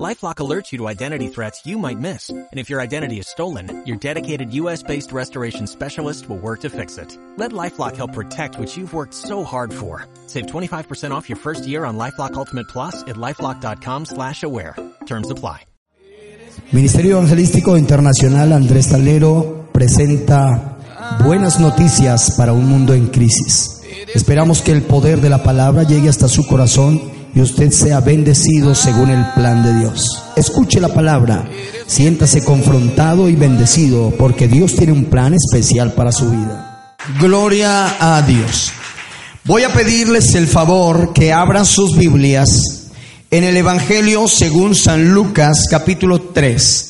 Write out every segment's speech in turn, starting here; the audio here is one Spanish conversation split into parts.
LifeLock alerts you to identity threats you might miss. And if your identity is stolen, your dedicated US-based restoration specialist will work to fix it. Let LifeLock help protect what you've worked so hard for. Save 25% off your first year on LifeLock Ultimate Plus at LifeLock.com slash aware. Terms apply. Ministerio Evangelístico Internacional Andrés Talero presenta buenas noticias para un mundo en crisis. Esperamos que el poder de la palabra llegue hasta su corazón y usted sea bendecido según el plan de Dios. Escuche la palabra, siéntase confrontado y bendecido porque Dios tiene un plan especial para su vida. Gloria a Dios. Voy a pedirles el favor que abran sus Biblias en el Evangelio según San Lucas capítulo 3.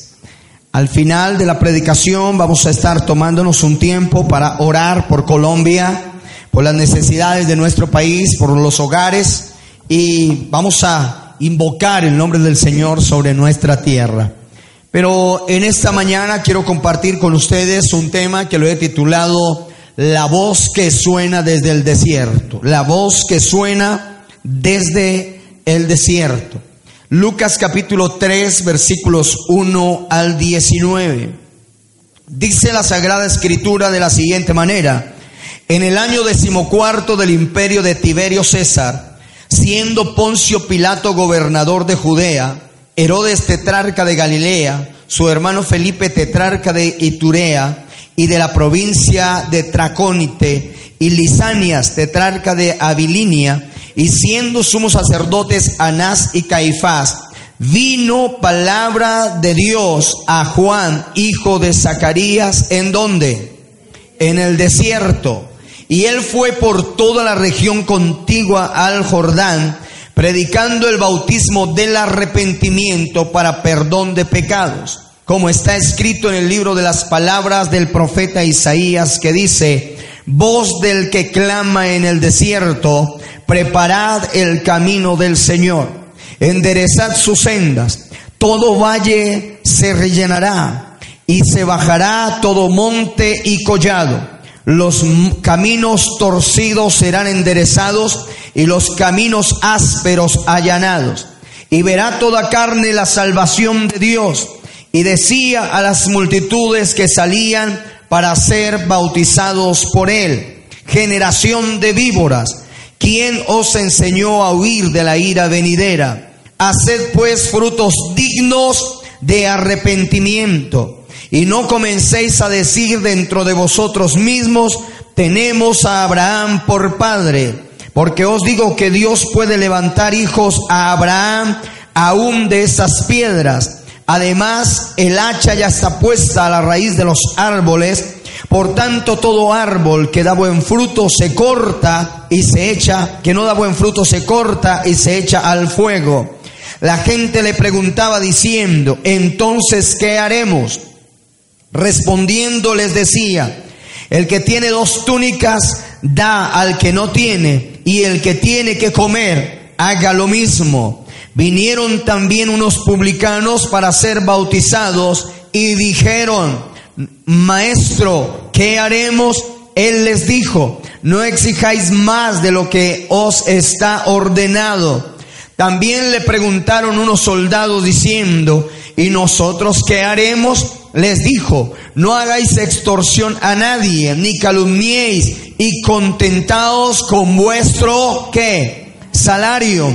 Al final de la predicación vamos a estar tomándonos un tiempo para orar por Colombia, por las necesidades de nuestro país, por los hogares y vamos a invocar el nombre del Señor sobre nuestra tierra. Pero en esta mañana quiero compartir con ustedes un tema que lo he titulado La voz que suena desde el desierto. La voz que suena desde el desierto. Lucas capítulo 3 versículos 1 al 19. Dice la Sagrada Escritura de la siguiente manera. En el año decimocuarto del imperio de Tiberio César, siendo Poncio Pilato gobernador de Judea, Herodes tetrarca de Galilea, su hermano Felipe tetrarca de Iturea y de la provincia de Tracónite, y Lisanias tetrarca de Abilinia, y siendo sumos sacerdotes Anás y Caifás, vino palabra de Dios a Juan, hijo de Zacarías, ¿en dónde? En el desierto y él fue por toda la región contigua al Jordán, predicando el bautismo del arrepentimiento para perdón de pecados, como está escrito en el libro de las palabras del profeta Isaías que dice, voz del que clama en el desierto, preparad el camino del Señor, enderezad sus sendas, todo valle se rellenará y se bajará todo monte y collado los caminos torcidos serán enderezados y los caminos ásperos allanados. Y verá toda carne la salvación de Dios. Y decía a las multitudes que salían para ser bautizados por él, generación de víboras, ¿quién os enseñó a huir de la ira venidera? Haced pues frutos dignos de arrepentimiento y no comencéis a decir dentro de vosotros mismos, tenemos a Abraham por padre, porque os digo que Dios puede levantar hijos a Abraham aún de esas piedras. Además, el hacha ya está puesta a la raíz de los árboles, por tanto todo árbol que da buen fruto se corta y se echa, que no da buen fruto se corta y se echa al fuego. La gente le preguntaba diciendo, entonces, ¿qué haremos? Respondiendo les decía, el que tiene dos túnicas da al que no tiene, y el que tiene que comer haga lo mismo. Vinieron también unos publicanos para ser bautizados y dijeron, Maestro, ¿qué haremos? Él les dijo, no exijáis más de lo que os está ordenado. También le preguntaron unos soldados diciendo, ¿y nosotros qué haremos? Les dijo, no hagáis extorsión a nadie, ni calumniéis, y contentaos con vuestro, ¿qué? Salario.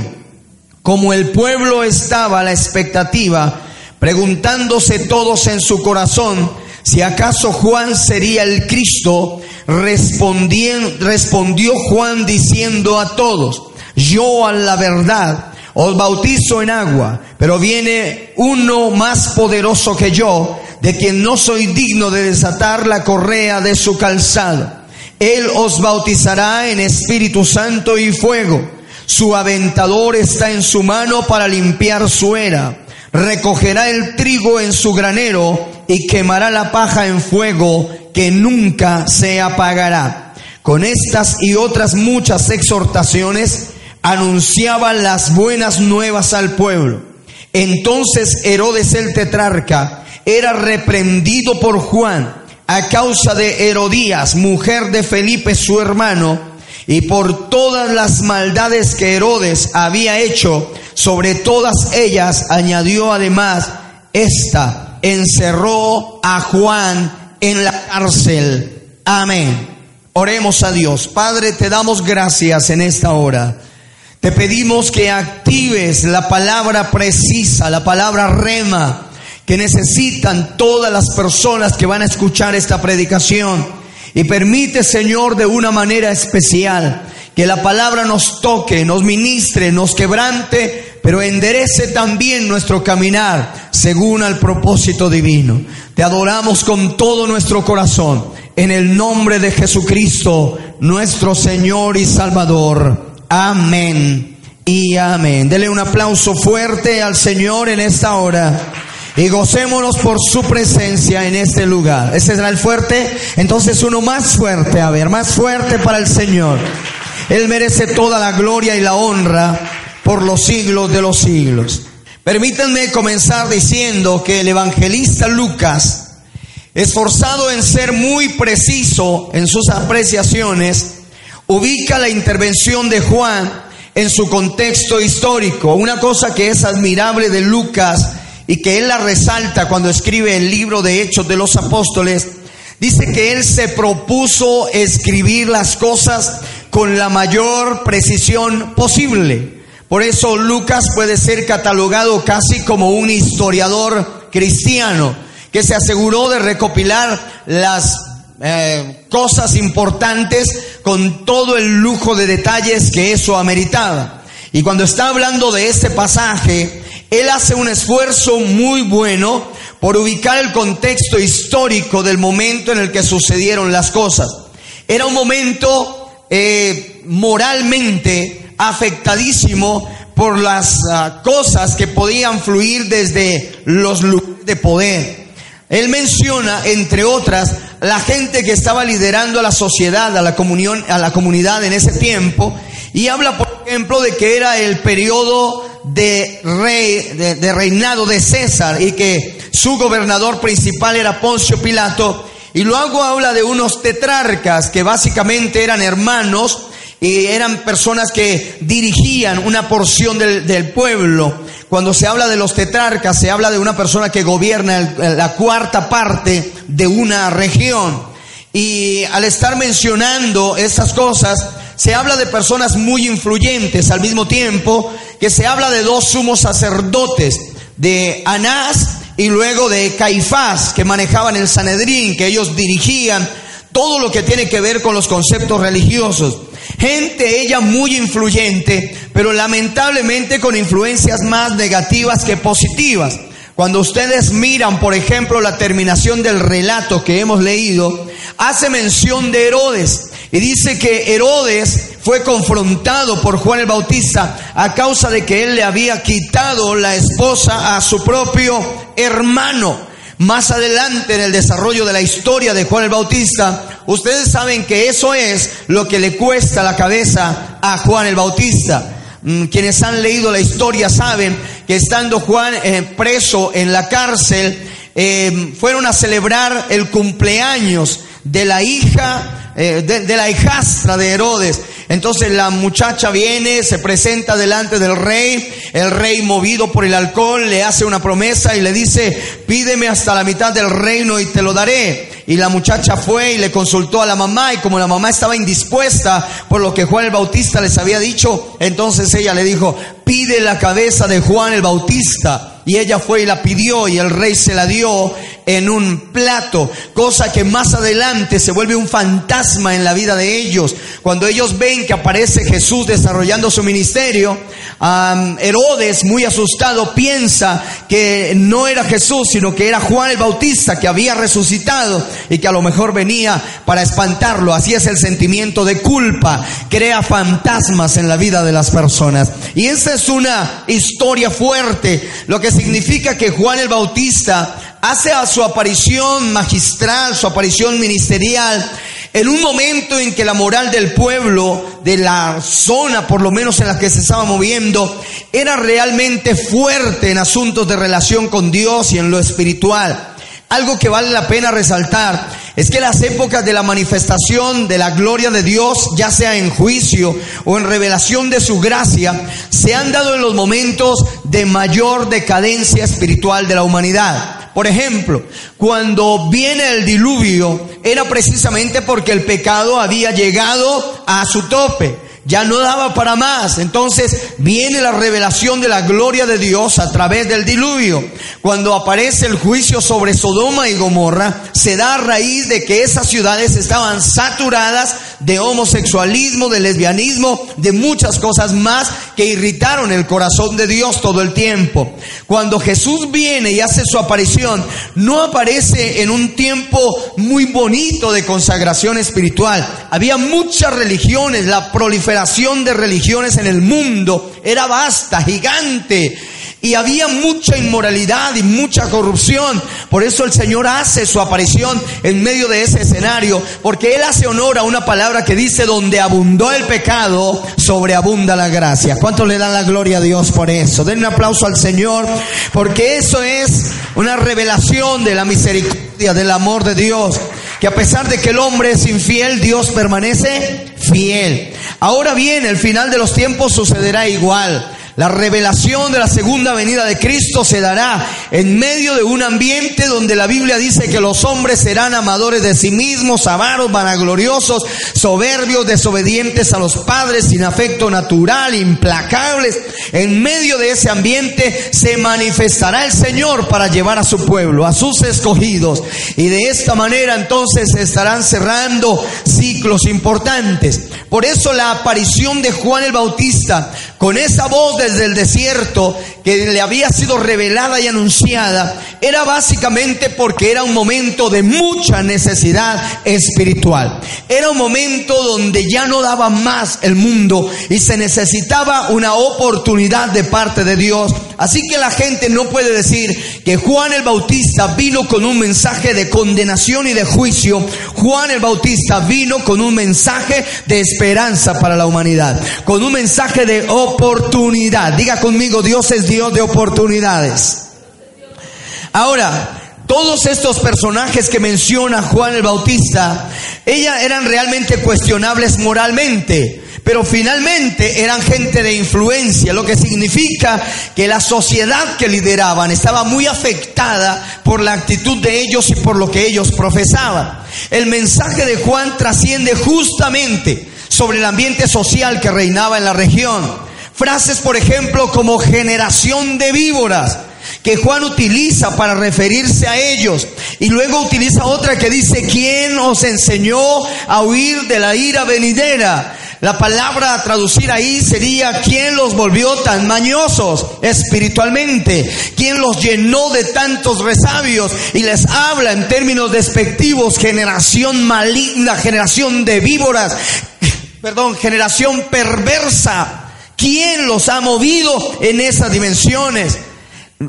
Como el pueblo estaba a la expectativa, preguntándose todos en su corazón, si acaso Juan sería el Cristo, respondió Juan diciendo a todos, yo a la verdad os bautizo en agua, pero viene uno más poderoso que yo, de quien no soy digno de desatar la correa de su calzado. Él os bautizará en Espíritu Santo y fuego. Su aventador está en su mano para limpiar su era. Recogerá el trigo en su granero y quemará la paja en fuego que nunca se apagará. Con estas y otras muchas exhortaciones anunciaban las buenas nuevas al pueblo. Entonces Herodes el tetrarca era reprendido por Juan a causa de Herodías, mujer de Felipe su hermano, y por todas las maldades que Herodes había hecho, sobre todas ellas añadió además esta, encerró a Juan en la cárcel. Amén. Oremos a Dios. Padre, te damos gracias en esta hora. Te pedimos que actives la palabra precisa, la palabra rema, que necesitan todas las personas que van a escuchar esta predicación. Y permite, Señor, de una manera especial, que la palabra nos toque, nos ministre, nos quebrante, pero enderece también nuestro caminar según al propósito divino. Te adoramos con todo nuestro corazón, en el nombre de Jesucristo, nuestro Señor y Salvador. Amén y amén. Dele un aplauso fuerte al Señor en esta hora y gocémonos por su presencia en este lugar. ¿Ese será el fuerte? Entonces uno más fuerte, a ver, más fuerte para el Señor. Él merece toda la gloria y la honra por los siglos de los siglos. Permítanme comenzar diciendo que el evangelista Lucas, esforzado en ser muy preciso en sus apreciaciones, ubica la intervención de Juan en su contexto histórico. Una cosa que es admirable de Lucas y que él la resalta cuando escribe el libro de Hechos de los Apóstoles, dice que él se propuso escribir las cosas con la mayor precisión posible. Por eso Lucas puede ser catalogado casi como un historiador cristiano que se aseguró de recopilar las eh, cosas importantes con todo el lujo de detalles que eso ameritaba. Y cuando está hablando de este pasaje, él hace un esfuerzo muy bueno por ubicar el contexto histórico del momento en el que sucedieron las cosas. Era un momento eh, moralmente afectadísimo por las ah, cosas que podían fluir desde los lugares de poder. Él menciona, entre otras, la gente que estaba liderando a la sociedad, a la comunión, a la comunidad en ese tiempo, y habla, por ejemplo, de que era el periodo de rey, de, reinado de César y que su gobernador principal era Poncio Pilato. Y luego habla de unos tetrarcas que básicamente eran hermanos y eran personas que dirigían una porción del, del, pueblo. Cuando se habla de los tetrarcas, se habla de una persona que gobierna la cuarta parte de una región. Y al estar mencionando estas cosas, se habla de personas muy influyentes al mismo tiempo que se habla de dos sumos sacerdotes, de Anás y luego de Caifás, que manejaban el Sanedrín, que ellos dirigían todo lo que tiene que ver con los conceptos religiosos. Gente ella muy influyente, pero lamentablemente con influencias más negativas que positivas. Cuando ustedes miran, por ejemplo, la terminación del relato que hemos leído, hace mención de Herodes. Y dice que Herodes fue confrontado por Juan el Bautista a causa de que él le había quitado la esposa a su propio hermano. Más adelante en el desarrollo de la historia de Juan el Bautista, ustedes saben que eso es lo que le cuesta la cabeza a Juan el Bautista. Mm, quienes han leído la historia saben que estando Juan eh, preso en la cárcel, eh, fueron a celebrar el cumpleaños de la hija eh, de, la hijastra de Herodes. Entonces la muchacha viene, se presenta delante del rey, el rey movido por el alcohol le hace una promesa y le dice, pídeme hasta la mitad del reino y te lo daré. Y la muchacha fue y le consultó a la mamá y como la mamá estaba indispuesta por lo que Juan el Bautista les había dicho, entonces ella le dijo, pide la cabeza de Juan el Bautista. Y ella fue y la pidió y el rey se la dio en un plato, cosa que más adelante se vuelve un fantasma en la vida de ellos. Cuando ellos ven que aparece Jesús desarrollando su ministerio, Herodes, muy asustado, piensa que no era Jesús, sino que era Juan el Bautista que había resucitado y que a lo mejor venía para espantarlo. Así es el sentimiento de culpa, crea fantasmas en la vida de las personas. Y esa es una historia fuerte, lo que significa que Juan el Bautista hace a su aparición magistral, su aparición ministerial, en un momento en que la moral del pueblo, de la zona por lo menos en la que se estaba moviendo, era realmente fuerte en asuntos de relación con Dios y en lo espiritual. Algo que vale la pena resaltar es que las épocas de la manifestación de la gloria de Dios, ya sea en juicio o en revelación de su gracia, se han dado en los momentos de mayor decadencia espiritual de la humanidad. Por ejemplo, cuando viene el diluvio, era precisamente porque el pecado había llegado a su tope ya no daba para más. Entonces viene la revelación de la gloria de Dios a través del diluvio. Cuando aparece el juicio sobre Sodoma y Gomorra, se da a raíz de que esas ciudades estaban saturadas de homosexualismo, de lesbianismo, de muchas cosas más que irritaron el corazón de Dios todo el tiempo. Cuando Jesús viene y hace su aparición, no aparece en un tiempo muy bonito de consagración espiritual. Había muchas religiones, la proliferación de religiones en el mundo era vasta, gigante. Y había mucha inmoralidad y mucha corrupción. Por eso el Señor hace su aparición en medio de ese escenario. Porque Él hace honor a una palabra que dice, donde abundó el pecado, sobreabunda la gracia. ¿Cuánto le dan la gloria a Dios por eso? Den un aplauso al Señor. Porque eso es una revelación de la misericordia, del amor de Dios que a pesar de que el hombre es infiel, Dios permanece fiel. Ahora bien, el final de los tiempos sucederá igual. La revelación de la segunda venida de Cristo se dará en medio de un ambiente donde la Biblia dice que los hombres serán amadores de sí mismos, avaros, vanagloriosos, soberbios, desobedientes a los padres, sin afecto natural, implacables. En medio de ese ambiente se manifestará el Señor para llevar a su pueblo, a sus escogidos. Y de esta manera entonces se estarán cerrando ciclos importantes. Por eso la aparición de Juan el Bautista, con esa voz desde el desierto que le había sido revelada y anunciada, era básicamente porque era un momento de mucha necesidad espiritual. Era un momento donde ya no daba más el mundo y se necesitaba una oportunidad de parte de Dios. Así que la gente no puede decir que Juan el Bautista vino con un mensaje de condenación y de juicio. Juan el Bautista vino con un mensaje de esperanza para la humanidad, con un mensaje de oportunidad. Diga conmigo, Dios es Dios de oportunidades. Ahora, todos estos personajes que menciona Juan el Bautista, ellas eran realmente cuestionables moralmente, pero finalmente eran gente de influencia, lo que significa que la sociedad que lideraban estaba muy afectada por la actitud de ellos y por lo que ellos profesaban. El mensaje de Juan trasciende justamente sobre el ambiente social que reinaba en la región. Frases, por ejemplo, como generación de víboras, que Juan utiliza para referirse a ellos. Y luego utiliza otra que dice, ¿quién os enseñó a huir de la ira venidera? La palabra a traducir ahí sería, ¿quién los volvió tan mañosos espiritualmente? ¿Quién los llenó de tantos resabios? Y les habla en términos despectivos, generación maligna, generación de víboras, perdón, generación perversa. ¿Quién los ha movido en esas dimensiones?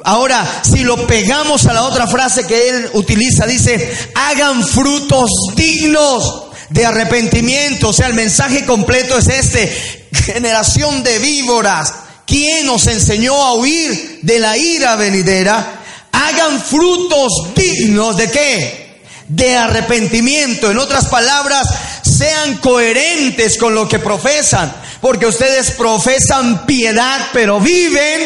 Ahora, si lo pegamos a la otra frase que él utiliza, dice, hagan frutos dignos de arrepentimiento. O sea, el mensaje completo es este, generación de víboras. ¿Quién nos enseñó a huir de la ira venidera? Hagan frutos dignos de qué? De arrepentimiento. En otras palabras, sean coherentes con lo que profesan porque ustedes profesan piedad, pero viven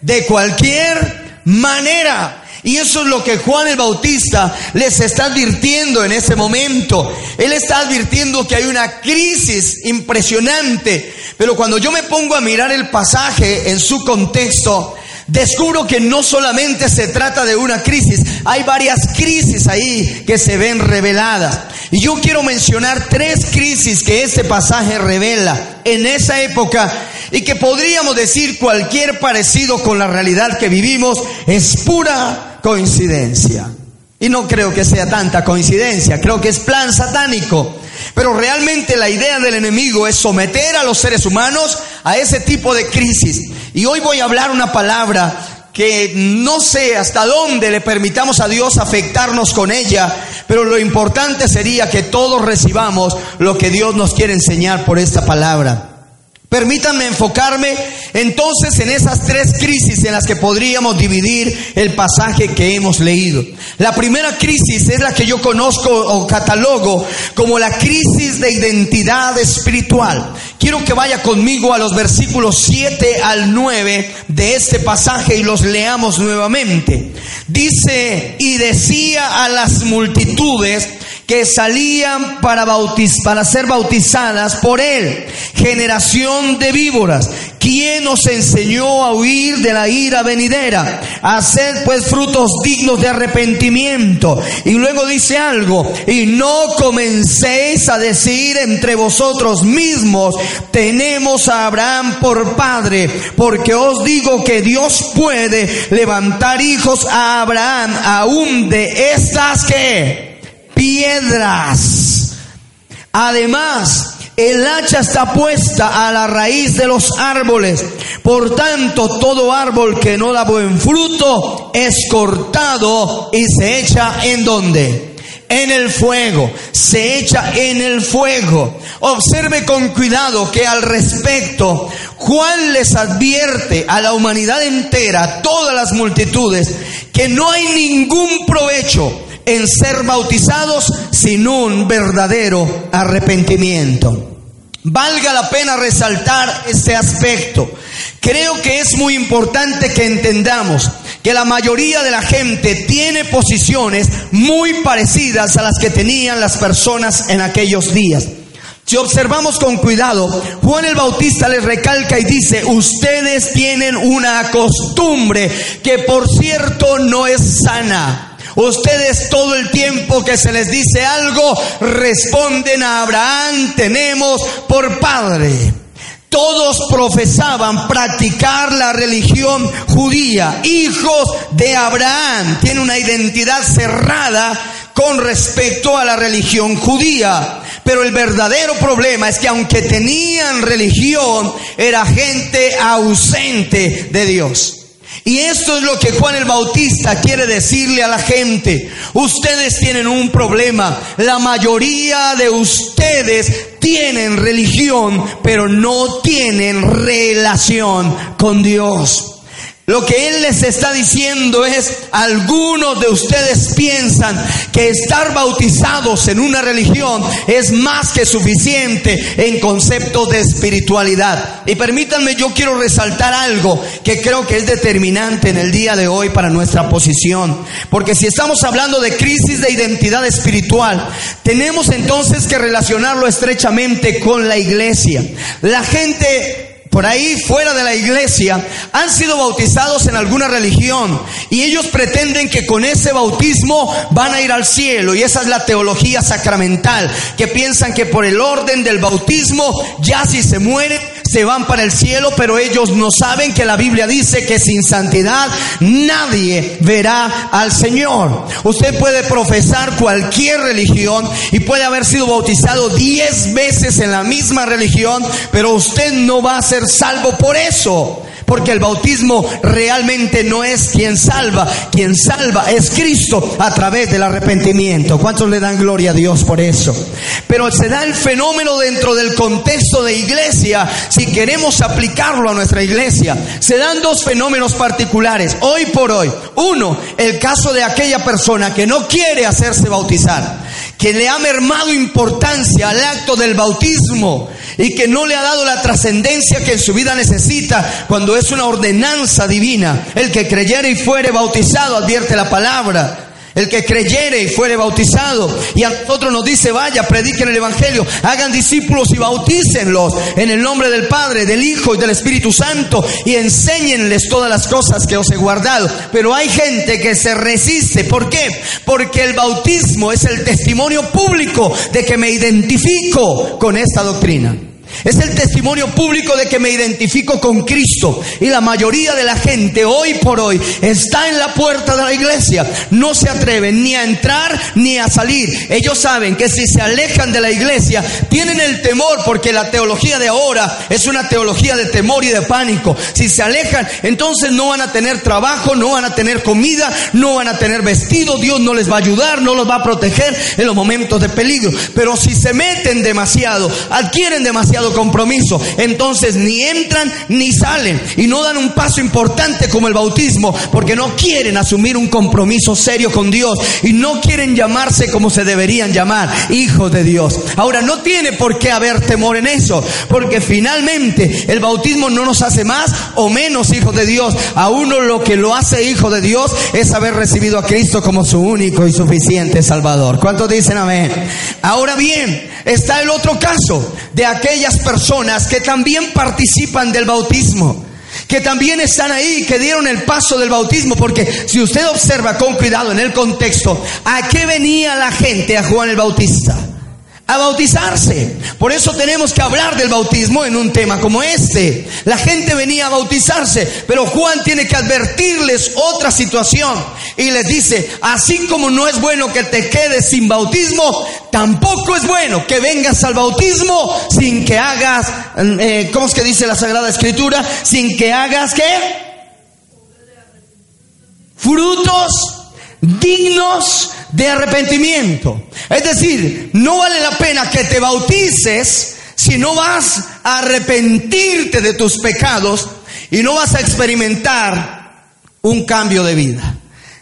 de cualquier manera. Y eso es lo que Juan el Bautista les está advirtiendo en ese momento. Él está advirtiendo que hay una crisis impresionante. Pero cuando yo me pongo a mirar el pasaje en su contexto, descubro que no solamente se trata de una crisis, hay varias crisis ahí que se ven reveladas. Y yo quiero mencionar tres crisis que este pasaje revela en esa época y que podríamos decir cualquier parecido con la realidad que vivimos es pura coincidencia. Y no creo que sea tanta coincidencia, creo que es plan satánico. Pero realmente la idea del enemigo es someter a los seres humanos a ese tipo de crisis. Y hoy voy a hablar una palabra que no sé hasta dónde le permitamos a Dios afectarnos con ella, pero lo importante sería que todos recibamos lo que Dios nos quiere enseñar por esta palabra. Permítanme enfocarme entonces en esas tres crisis en las que podríamos dividir el pasaje que hemos leído. La primera crisis es la que yo conozco o catalogo como la crisis de identidad espiritual. Quiero que vaya conmigo a los versículos 7 al 9 de este pasaje y los leamos nuevamente. Dice, y decía a las multitudes, que salían para, para ser bautizadas por él. Generación de víboras. ¿Quién nos enseñó a huir de la ira venidera? Hacer pues frutos dignos de arrepentimiento. Y luego dice algo, y no comencéis a decir entre vosotros mismos, tenemos a Abraham por padre, porque os digo que Dios puede levantar hijos a Abraham aún de estas que piedras. Además, el hacha está puesta a la raíz de los árboles. Por tanto, todo árbol que no da buen fruto es cortado y se echa en donde? En el fuego. Se echa en el fuego. Observe con cuidado que al respecto, Juan les advierte a la humanidad entera, todas las multitudes, que no hay ningún provecho en ser bautizados sin un verdadero arrepentimiento. Valga la pena resaltar este aspecto. Creo que es muy importante que entendamos que la mayoría de la gente tiene posiciones muy parecidas a las que tenían las personas en aquellos días. Si observamos con cuidado, Juan el Bautista les recalca y dice, ustedes tienen una costumbre que por cierto no es sana. Ustedes todo el tiempo que se les dice algo, responden a Abraham, tenemos por padre. Todos profesaban practicar la religión judía, hijos de Abraham. Tiene una identidad cerrada con respecto a la religión judía. Pero el verdadero problema es que aunque tenían religión, era gente ausente de Dios. Y esto es lo que Juan el Bautista quiere decirle a la gente. Ustedes tienen un problema. La mayoría de ustedes tienen religión, pero no tienen relación con Dios. Lo que Él les está diciendo es, algunos de ustedes piensan que estar bautizados en una religión es más que suficiente en conceptos de espiritualidad. Y permítanme, yo quiero resaltar algo que creo que es determinante en el día de hoy para nuestra posición. Porque si estamos hablando de crisis de identidad espiritual, tenemos entonces que relacionarlo estrechamente con la iglesia. La gente por ahí fuera de la iglesia han sido bautizados en alguna religión y ellos pretenden que con ese bautismo van a ir al cielo. Y esa es la teología sacramental, que piensan que por el orden del bautismo ya si se mueren se van para el cielo, pero ellos no saben que la Biblia dice que sin santidad nadie verá al Señor. Usted puede profesar cualquier religión y puede haber sido bautizado diez veces en la misma religión, pero usted no va a ser salvo por eso. Porque el bautismo realmente no es quien salva, quien salva es Cristo a través del arrepentimiento. ¿Cuántos le dan gloria a Dios por eso? Pero se da el fenómeno dentro del contexto de iglesia, si queremos aplicarlo a nuestra iglesia. Se dan dos fenómenos particulares, hoy por hoy. Uno, el caso de aquella persona que no quiere hacerse bautizar, que le ha mermado importancia al acto del bautismo y que no le ha dado la trascendencia que en su vida necesita cuando es una ordenanza divina. El que creyere y fuere bautizado, advierte la palabra. El que creyere y fuere bautizado. Y a nosotros nos dice, vaya, prediquen el Evangelio, hagan discípulos y bautícenlos en el nombre del Padre, del Hijo y del Espíritu Santo y enséñenles todas las cosas que os he guardado. Pero hay gente que se resiste. ¿Por qué? Porque el bautismo es el testimonio público de que me identifico con esta doctrina. Es el testimonio público de que me identifico con Cristo. Y la mayoría de la gente hoy por hoy está en la puerta de la iglesia. No se atreven ni a entrar ni a salir. Ellos saben que si se alejan de la iglesia, tienen el temor porque la teología de ahora es una teología de temor y de pánico. Si se alejan, entonces no van a tener trabajo, no van a tener comida, no van a tener vestido. Dios no les va a ayudar, no los va a proteger en los momentos de peligro. Pero si se meten demasiado, adquieren demasiado compromiso. Entonces ni entran ni salen y no dan un paso importante como el bautismo porque no quieren asumir un compromiso serio con Dios y no quieren llamarse como se deberían llamar, hijos de Dios. Ahora no tiene por qué haber temor en eso porque finalmente el bautismo no nos hace más o menos hijos de Dios. A uno lo que lo hace hijo de Dios es haber recibido a Cristo como su único y suficiente Salvador. ¿Cuántos dicen amén? Ahora bien, está el otro caso de aquella personas que también participan del bautismo, que también están ahí, que dieron el paso del bautismo, porque si usted observa con cuidado en el contexto, ¿a qué venía la gente a Juan el Bautista? A bautizarse. Por eso tenemos que hablar del bautismo en un tema como este. La gente venía a bautizarse, pero Juan tiene que advertirles otra situación y les dice, así como no es bueno que te quedes sin bautismo, tampoco es bueno que vengas al bautismo sin que hagas, eh, ¿cómo es que dice la Sagrada Escritura? Sin que hagas qué? Frutos dignos de arrepentimiento. Es decir, no vale la pena que te bautices si no vas a arrepentirte de tus pecados y no vas a experimentar un cambio de vida.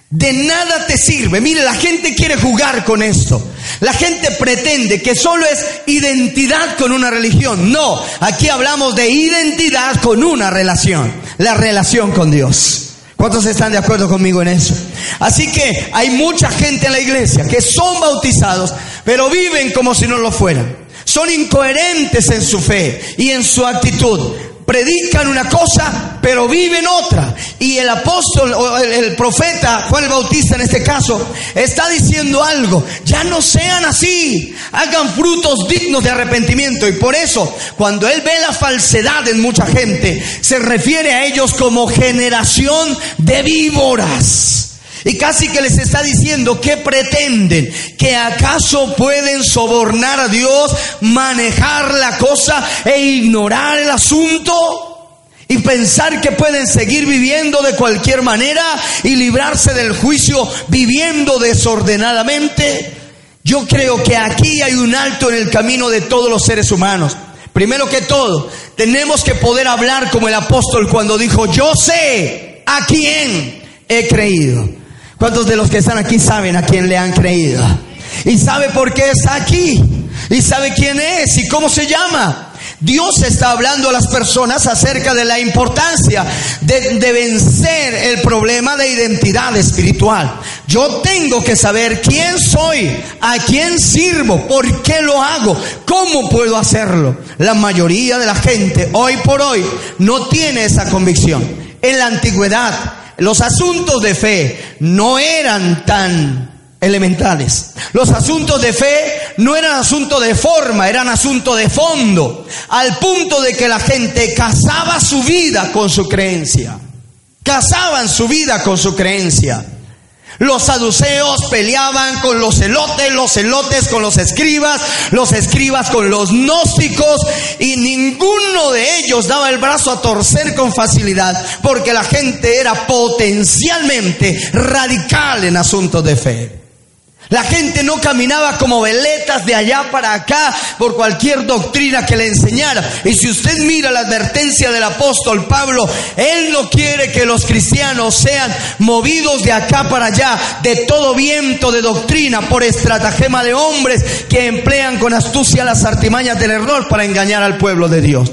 De nada te sirve. Mire, la gente quiere jugar con esto. La gente pretende que solo es identidad con una religión. No, aquí hablamos de identidad con una relación. La relación con Dios. ¿Cuántos están de acuerdo conmigo en eso? Así que hay mucha gente en la iglesia que son bautizados, pero viven como si no lo fueran. Son incoherentes en su fe y en su actitud predican una cosa, pero viven otra. Y el apóstol, o el, profeta, Juan el Bautista en este caso, está diciendo algo. Ya no sean así. Hagan frutos dignos de arrepentimiento. Y por eso, cuando él ve la falsedad en mucha gente, se refiere a ellos como generación de víboras. Y casi que les está diciendo que pretenden, que acaso pueden sobornar a Dios, manejar la cosa e ignorar el asunto. Y pensar que pueden seguir viviendo de cualquier manera y librarse del juicio viviendo desordenadamente. Yo creo que aquí hay un alto en el camino de todos los seres humanos. Primero que todo, tenemos que poder hablar como el apóstol cuando dijo, yo sé a quién he creído. ¿Cuántos de los que están aquí saben a quién le han creído? Y sabe por qué está aquí. Y sabe quién es y cómo se llama. Dios está hablando a las personas acerca de la importancia de, de, vencer el problema de identidad espiritual. Yo tengo que saber quién soy, a quién sirvo, por qué lo hago, cómo puedo hacerlo. La mayoría de la gente hoy por hoy no tiene esa convicción. En la antigüedad, los asuntos de fe no eran tan elementales. Los asuntos de fe no eran asunto de forma, eran asunto de fondo, al punto de que la gente casaba su vida con su creencia. Casaban su vida con su creencia. Los saduceos peleaban con los celotes, los celotes con los escribas, los escribas con los gnósticos y ninguno de ellos daba el brazo a torcer con facilidad porque la gente era potencialmente radical en asuntos de fe. La gente no caminaba como veletas de allá para acá por cualquier doctrina que le enseñara. Y si usted mira la advertencia del apóstol Pablo, él no quiere que los cristianos sean movidos de acá para allá de todo viento de doctrina por estratagema de hombres que emplean con astucia las artimañas del error para engañar al pueblo de Dios.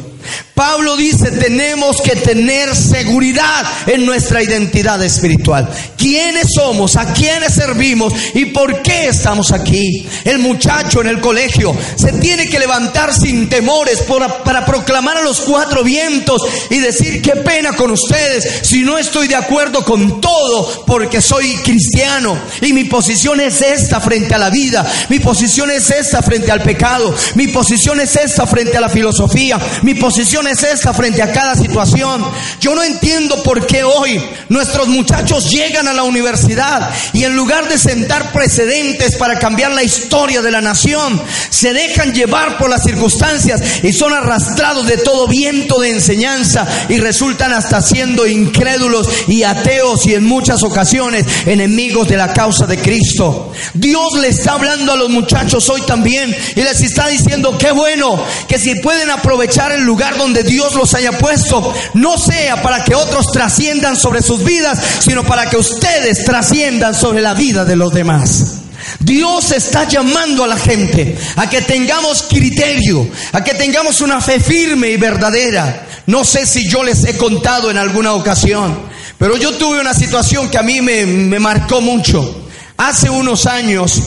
Pablo dice, tenemos que tener seguridad en nuestra identidad espiritual. ¿Quiénes somos? ¿A quiénes servimos? ¿Y por qué estamos aquí? El muchacho en el colegio se tiene que levantar sin temores para, proclamar a los cuatro vientos y decir, qué pena con ustedes si no estoy de acuerdo con todo porque soy cristiano. Y mi posición es esta frente a la vida. Mi posición es esta frente al pecado. Mi posición es esta frente a la filosofía. Mi posición es esta frente a cada situación. Yo no entiendo por qué hoy nuestros muchachos llegan a la universidad y en lugar de sentar precedentes para cambiar la historia de la nación, se dejan llevar por las circunstancias y son arrastrados de todo viento de enseñanza y resultan hasta siendo incrédulos y ateos y en muchas ocasiones enemigos de la causa de Cristo. Dios le está hablando a los muchachos hoy también y les está diciendo qué bueno que si pueden aprovechar el lugar donde Dios los haya puesto, no sea para que otros trasciendan sobre sus vidas, sino para que ustedes trasciendan sobre la vida de los demás. Dios está llamando a la gente a que tengamos criterio, a que tengamos una fe firme y verdadera. No sé si yo les he contado en alguna ocasión, pero yo tuve una situación que a mí me, marcó mucho. Hace unos años,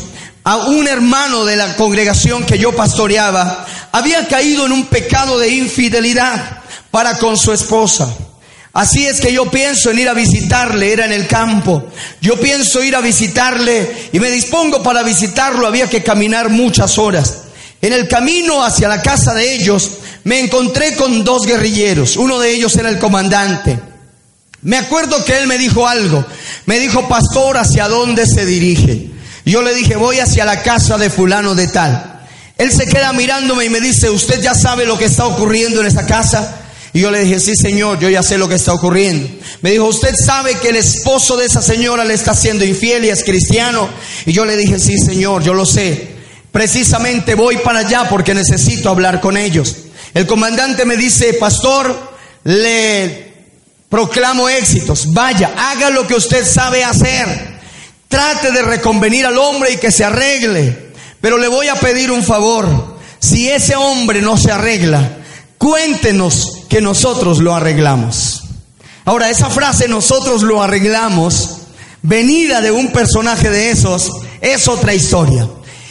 a un hermano de la congregación que yo pastoreaba había caído en un pecado de infidelidad para con su esposa. Así es que yo pienso en ir a visitarle, era en el campo. Yo pienso ir a visitarle y me dispongo para visitarlo, había que caminar muchas horas. En el camino hacia la casa de ellos me encontré con dos guerrilleros, uno de ellos era el comandante. Me acuerdo que él me dijo algo, me dijo, pastor, ¿hacia dónde se dirige? Yo le dije, voy hacia la casa de fulano de tal. Él se queda mirándome y me dice, ¿usted ya sabe lo que está ocurriendo en esa casa? Y yo le dije, sí señor, yo ya sé lo que está ocurriendo. Me dijo, ¿usted sabe que el esposo de esa señora le está siendo infiel y es cristiano? Y yo le dije, sí señor, yo lo sé. Precisamente voy para allá porque necesito hablar con ellos. El comandante me dice, pastor, le proclamo éxitos. Vaya, haga lo que usted sabe hacer. Trate de reconvenir al hombre y que se arregle. Pero le voy a pedir un favor. Si ese hombre no se arregla, cuéntenos que nosotros lo arreglamos. Ahora, esa frase nosotros lo arreglamos, venida de un personaje de esos, es otra historia.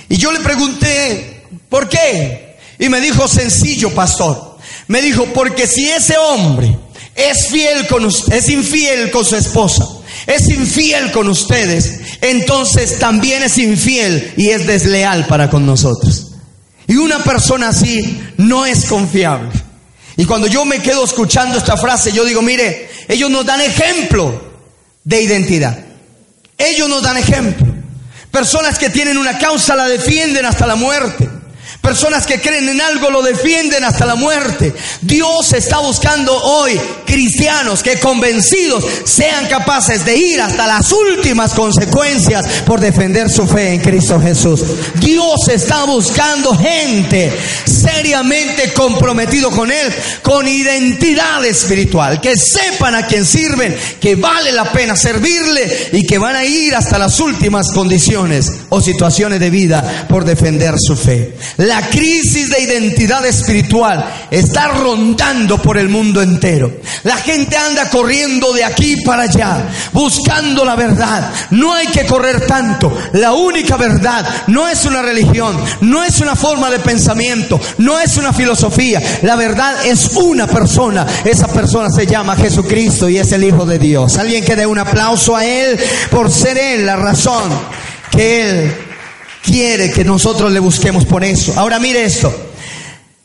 Y yo le pregunté, ¿por qué? Y me dijo, sencillo, pastor. Me dijo, porque si ese hombre es fiel con es infiel con su esposa, es infiel con ustedes, entonces también es infiel y es desleal para con nosotros. Y una persona así no es confiable. Y cuando yo me quedo escuchando esta frase, yo digo, mire, ellos nos dan ejemplo de identidad. Ellos nos dan ejemplo. Personas que tienen una causa la defienden hasta la muerte. Personas que creen en algo lo defienden hasta la muerte. Dios está buscando hoy cristianos que convencidos sean capaces de ir hasta las últimas consecuencias por defender su fe en Cristo Jesús. Dios está buscando gente seriamente comprometido con Él, con identidad espiritual, que sepan a quién sirven, que vale la pena servirle y que van a ir hasta las últimas condiciones o situaciones de vida por defender su fe. Crisis de identidad espiritual está rondando por el mundo entero. La gente anda corriendo de aquí para allá, buscando la verdad. No hay que correr tanto. La única verdad no es una religión, no es una forma de pensamiento, no es una filosofía. La verdad es una persona. Esa persona se llama Jesucristo y es el Hijo de Dios. Alguien que dé un aplauso a Él por ser Él la razón que Él quiere que nosotros le busquemos por eso. Ahora mire esto.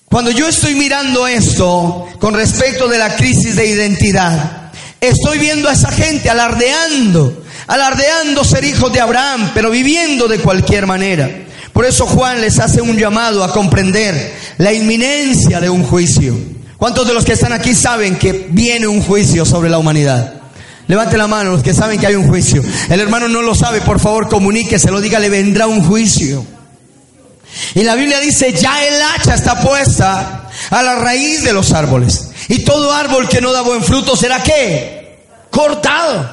Cuando yo estoy mirando esto con respecto de la crisis de identidad, estoy viendo a esa gente alardeando, alardeando ser hijos de Abraham, pero viviendo de cualquier manera. Por eso Juan les hace un llamado a comprender la inminencia de un juicio. ¿Cuántos de los que están aquí saben que viene un juicio sobre la humanidad? Levante la mano los que saben que hay un juicio. El hermano no lo sabe, por favor comuníquese, diga, le vendrá un juicio. Y la Biblia dice, ya el hacha está puesta a la raíz de los árboles. Y todo árbol que no da buen fruto será qué? Cortado.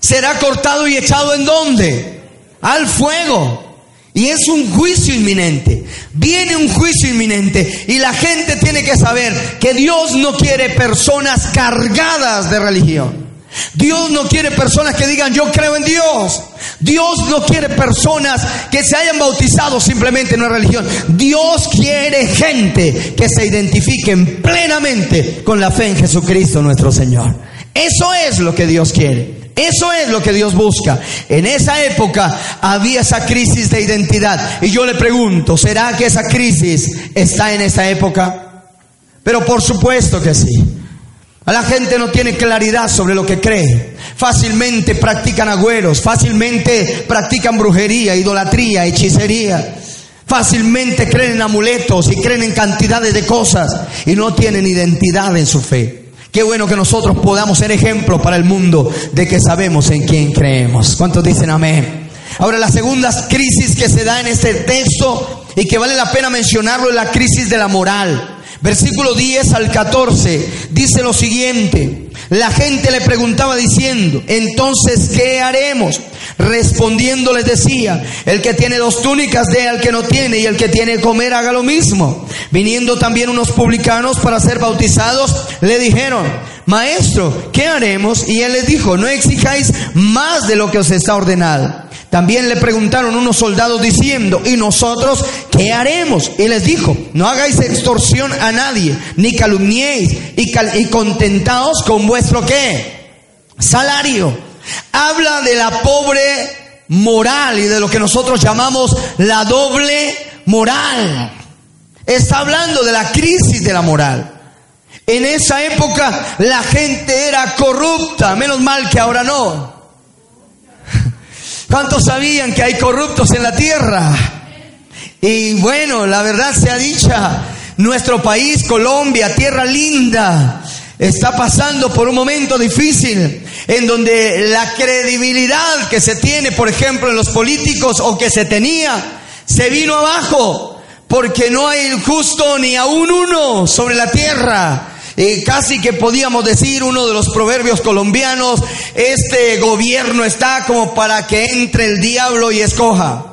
Será cortado y echado en dónde? Al fuego. Y es un juicio inminente. Viene un juicio inminente. Y la gente tiene que saber que Dios no quiere personas cargadas de religión. Dios no quiere personas que digan yo creo en Dios. Dios no quiere personas que se hayan bautizado simplemente en una religión. Dios quiere gente que se identifiquen plenamente con la fe en Jesucristo nuestro Señor. Eso es lo que Dios quiere. Eso es lo que Dios busca. En esa época había esa crisis de identidad. Y yo le pregunto, ¿será que esa crisis está en esa época? Pero por supuesto que sí. La gente no tiene claridad sobre lo que cree. Fácilmente practican agüeros, fácilmente practican brujería, idolatría, hechicería. Fácilmente creen en amuletos y creen en cantidades de cosas y no tienen identidad en su fe. Qué bueno que nosotros podamos ser ejemplo para el mundo de que sabemos en quién creemos. ¿Cuántos dicen amén? Ahora, la segunda crisis que se da en este texto y que vale la pena mencionarlo es la crisis de la moral. Versículo 10 al 14 dice lo siguiente. La gente le preguntaba diciendo, entonces, ¿qué haremos? Respondiendo les decía, el que tiene dos túnicas dé al que no tiene y el que tiene comer haga lo mismo. Viniendo también unos publicanos para ser bautizados, le dijeron, maestro, ¿qué haremos? Y él les dijo, no exijáis más de lo que os está ordenado. También le preguntaron unos soldados diciendo, ¿y nosotros qué haremos? Y les dijo, no hagáis extorsión a nadie, ni calumniéis, y, y contentaos con vuestro qué? Salario. Habla de la pobre moral y de lo que nosotros llamamos la doble moral. Está hablando de la crisis de la moral. En esa época la gente era corrupta, menos mal que ahora no. ¿Cuántos sabían que hay corruptos en la tierra? Y bueno, la verdad sea dicha, nuestro país, Colombia, tierra linda, está pasando por un momento difícil en donde la credibilidad que se tiene, por ejemplo, en los políticos o que se tenía, se vino abajo, porque no hay justo ni aún uno sobre la tierra casi que podíamos decir uno de los proverbios colombianos, este gobierno está como para que entre el diablo y escoja.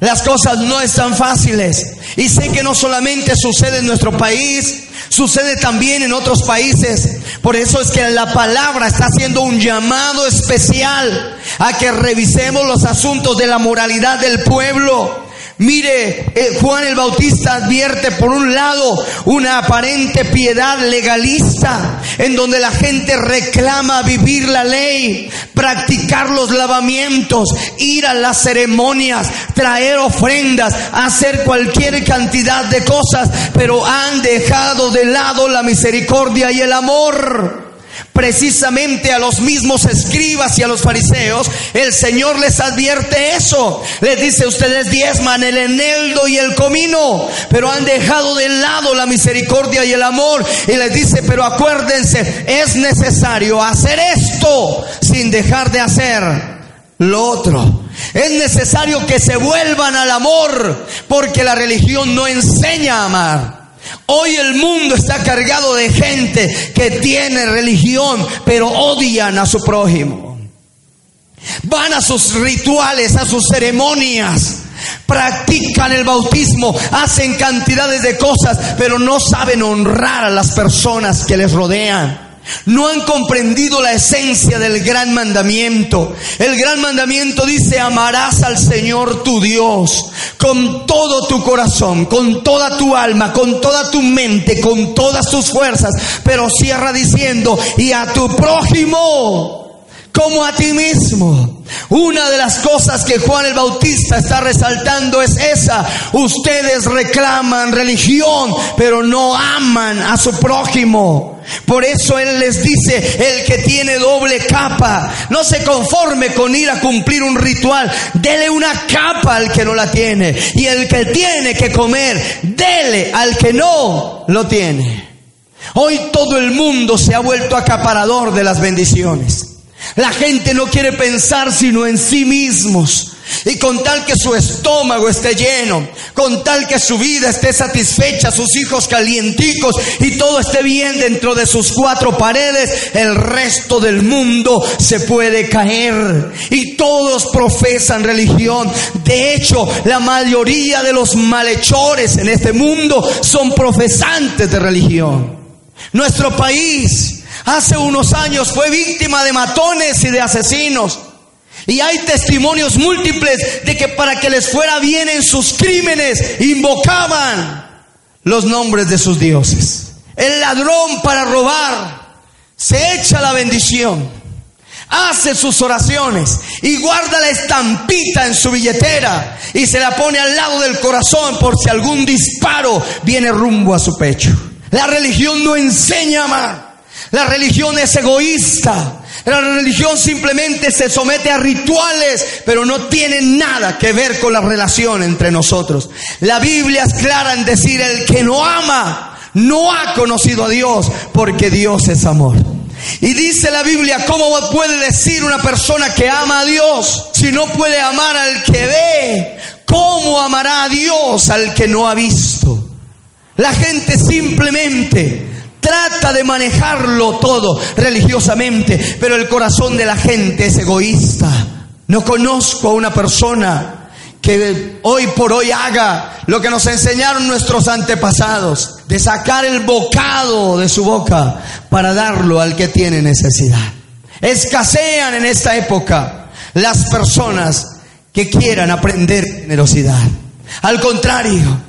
Las cosas no están fáciles. Y sé que no solamente sucede en nuestro país, sucede también en otros países. Por eso es que la palabra está haciendo un llamado especial a que revisemos los asuntos de la moralidad del pueblo. Mire, eh, Juan el Bautista advierte por un lado una aparente piedad legalista en donde la gente reclama vivir la ley, practicar los lavamientos, ir a las ceremonias, traer ofrendas, hacer cualquier cantidad de cosas, pero han dejado de lado la misericordia y el amor precisamente a los mismos escribas y a los fariseos, el Señor les advierte eso. Les dice, ustedes diezman el eneldo y el comino, pero han dejado de lado la misericordia y el amor. Y les dice, pero acuérdense, es necesario hacer esto sin dejar de hacer lo otro. Es necesario que se vuelvan al amor, porque la religión no enseña a amar. Hoy el mundo está cargado de gente que tiene religión, pero odian a su prójimo. Van a sus rituales, a sus ceremonias, practican el bautismo, hacen cantidades de cosas, pero no saben honrar a las personas que les rodean. No han comprendido la esencia del gran mandamiento. El gran mandamiento dice, amarás al Señor tu Dios con todo tu corazón, con toda tu alma, con toda tu mente, con todas tus fuerzas. Pero cierra diciendo, y a tu prójimo como a ti mismo. Una de las cosas que Juan el Bautista está resaltando es esa. Ustedes reclaman religión, pero no aman a su prójimo. Por eso Él les dice, el que tiene doble capa, no se conforme con ir a cumplir un ritual, dele una capa al que no la tiene. Y el que tiene que comer, dele al que no lo tiene. Hoy todo el mundo se ha vuelto acaparador de las bendiciones. La gente no quiere pensar sino en sí mismos. Y con tal que su estómago esté lleno, con tal que su vida esté satisfecha, sus hijos calienticos y todo esté bien dentro de sus cuatro paredes, el resto del mundo se puede caer. Y todos profesan religión. De hecho, la mayoría de los malhechores en este mundo son profesantes de religión. Nuestro país hace unos años fue víctima de matones y de asesinos. Y hay testimonios múltiples de que para que les fuera bien en sus crímenes invocaban los nombres de sus dioses. El ladrón para robar se echa la bendición, hace sus oraciones y guarda la estampita en su billetera y se la pone al lado del corazón por si algún disparo viene rumbo a su pecho. La religión no enseña amar. La religión es egoísta. La religión simplemente se somete a rituales, pero no tiene nada que ver con la relación entre nosotros. La Biblia es clara en decir, el que no ama, no ha conocido a Dios, porque Dios es amor. Y dice la Biblia, ¿cómo puede decir una persona que ama a Dios si no puede amar al que ve? ¿Cómo amará a Dios al que no ha visto? La gente simplemente trata de manejarlo todo religiosamente, pero el corazón de la gente es egoísta. No conozco a una persona que hoy por hoy haga lo que nos enseñaron nuestros antepasados, de sacar el bocado de su boca para darlo al que tiene necesidad. Escasean en esta época las personas que quieran aprender generosidad. Al contrario,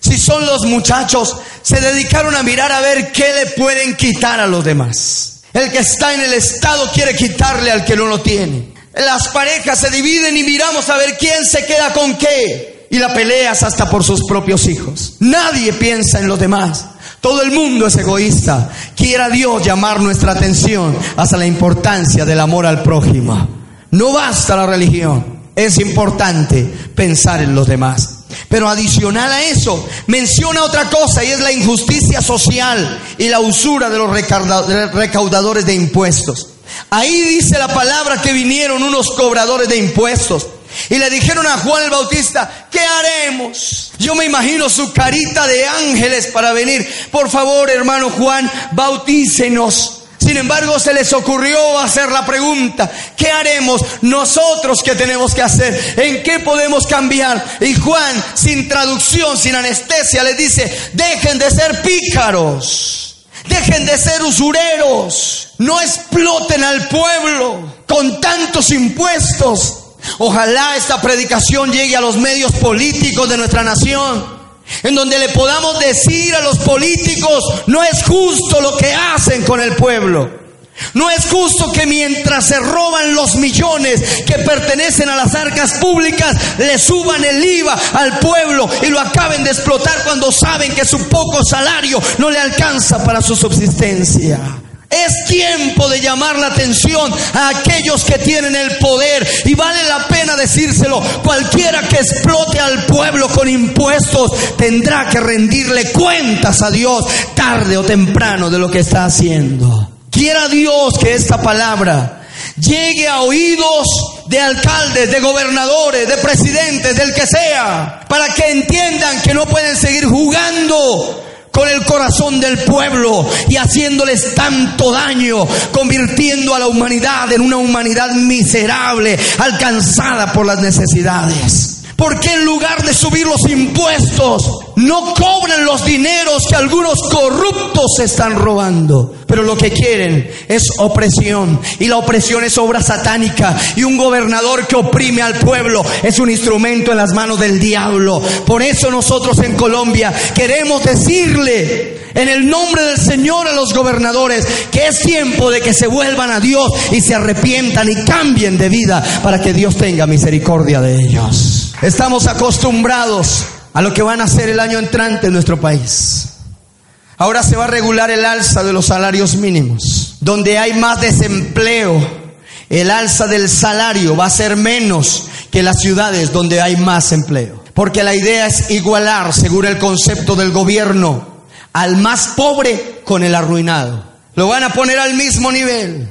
si son los muchachos, se dedicaron a mirar a ver qué le pueden quitar a los demás. El que está en el Estado quiere quitarle al que no lo tiene. Las parejas se dividen y miramos a ver quién se queda con qué. Y la peleas hasta por sus propios hijos. Nadie piensa en los demás. Todo el mundo es egoísta. Quiera Dios llamar nuestra atención hasta la importancia del amor al prójimo. No basta la religión. Es importante pensar en los demás. Pero adicional a eso, menciona otra cosa y es la injusticia social y la usura de los recaudadores de impuestos. Ahí dice la palabra que vinieron unos cobradores de impuestos y le dijeron a Juan el Bautista, ¿qué haremos? Yo me imagino su carita de ángeles para venir. Por favor, hermano Juan, bautícenos. Sin embargo, se les ocurrió hacer la pregunta, ¿qué haremos nosotros que tenemos que hacer? ¿En qué podemos cambiar? Y Juan, sin traducción, sin anestesia, les dice, dejen de ser pícaros, dejen de ser usureros, no exploten al pueblo con tantos impuestos. Ojalá esta predicación llegue a los medios políticos de nuestra nación en donde le podamos decir a los políticos, no es justo lo que hacen con el pueblo. No es justo que mientras se roban los millones que pertenecen a las arcas públicas, le suban el IVA al pueblo y lo acaben de explotar cuando saben que su poco salario no le alcanza para su subsistencia. Es tiempo de llamar la atención a aquellos que tienen el poder y vale la pena decírselo. Cualquiera que explote al pueblo con impuestos tendrá que rendirle cuentas a Dios tarde o temprano de lo que está haciendo. Quiera Dios que esta palabra llegue a oídos de alcaldes, de gobernadores, de presidentes, del que sea, para que entiendan que no pueden seguir jugando corazón del pueblo y haciéndoles tanto daño, convirtiendo a la humanidad en una humanidad miserable, alcanzada por las necesidades. ¿Por qué en lugar de subir los impuestos no cobran los dineros que algunos corruptos están robando? Pero lo que quieren es opresión y la opresión es obra satánica y un gobernador que oprime al pueblo es un instrumento en las manos del diablo. Por eso nosotros en Colombia queremos decirle en el nombre del Señor a los gobernadores que es tiempo de que se vuelvan a Dios y se arrepientan y cambien de vida para que Dios tenga misericordia de ellos. Estamos acostumbrados a lo que van a hacer el año entrante en nuestro país. Ahora se va a regular el alza de los salarios mínimos. Donde hay más desempleo, el alza del salario va a ser menos que las ciudades donde hay más empleo. Porque la idea es igualar, según el concepto del gobierno, al más pobre con el arruinado. Lo van a poner al mismo nivel.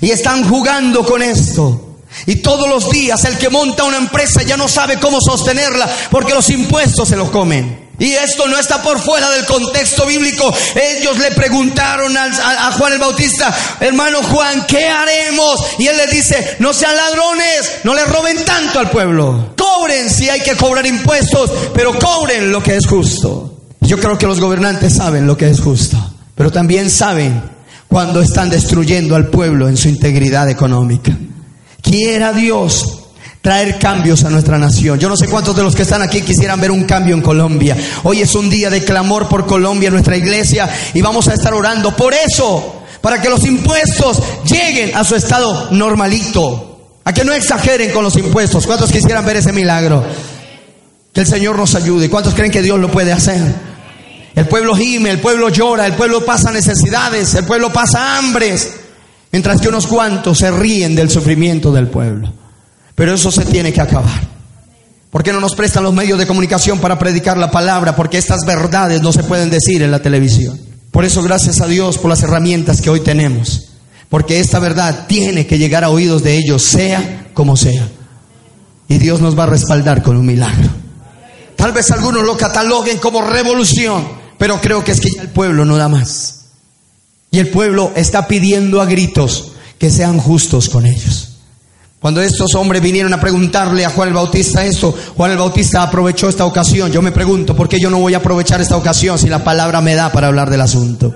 Y están jugando con esto. Y todos los días el que monta una empresa ya no sabe cómo sostenerla porque los impuestos se los comen. Y esto no está por fuera del contexto bíblico. Ellos le preguntaron a, Juan el Bautista, hermano Juan, ¿qué haremos? Y él les dice, no sean ladrones, no le roben tanto al pueblo. Cobren si hay que cobrar impuestos, pero cobren lo que es justo. Yo creo que los gobernantes saben lo que es justo, pero también saben cuando están destruyendo al pueblo en su integridad económica. Quiera Dios traer cambios a nuestra nación. Yo no sé cuántos de los que están aquí quisieran ver un cambio en Colombia. Hoy es un día de clamor por Colombia, nuestra iglesia, y vamos a estar orando por eso, para que los impuestos lleguen a su estado normalito. A que no exageren con los impuestos. ¿Cuántos quisieran ver ese milagro? Que el Señor nos ayude. ¿Cuántos creen que Dios lo puede hacer? El pueblo gime, el pueblo llora, el pueblo pasa necesidades, el pueblo pasa hambres, mientras que unos cuantos se ríen del sufrimiento del pueblo. Pero eso se tiene que acabar. ¿Por qué no nos prestan los medios de comunicación para predicar la palabra? Porque estas verdades no se pueden decir en la televisión. Por eso gracias a Dios por las herramientas que hoy tenemos. Porque esta verdad tiene que llegar a oídos de ellos, sea como sea. Y Dios nos va a respaldar con un milagro. Tal vez algunos lo cataloguen como revolución, pero creo que es que ya el pueblo no da más. Y el pueblo está pidiendo a gritos que sean justos con ellos. Cuando estos hombres vinieron a preguntarle a Juan el Bautista esto, Juan el Bautista aprovechó esta ocasión. Yo me pregunto, ¿por qué yo no voy a aprovechar esta ocasión si la palabra me da para hablar del asunto?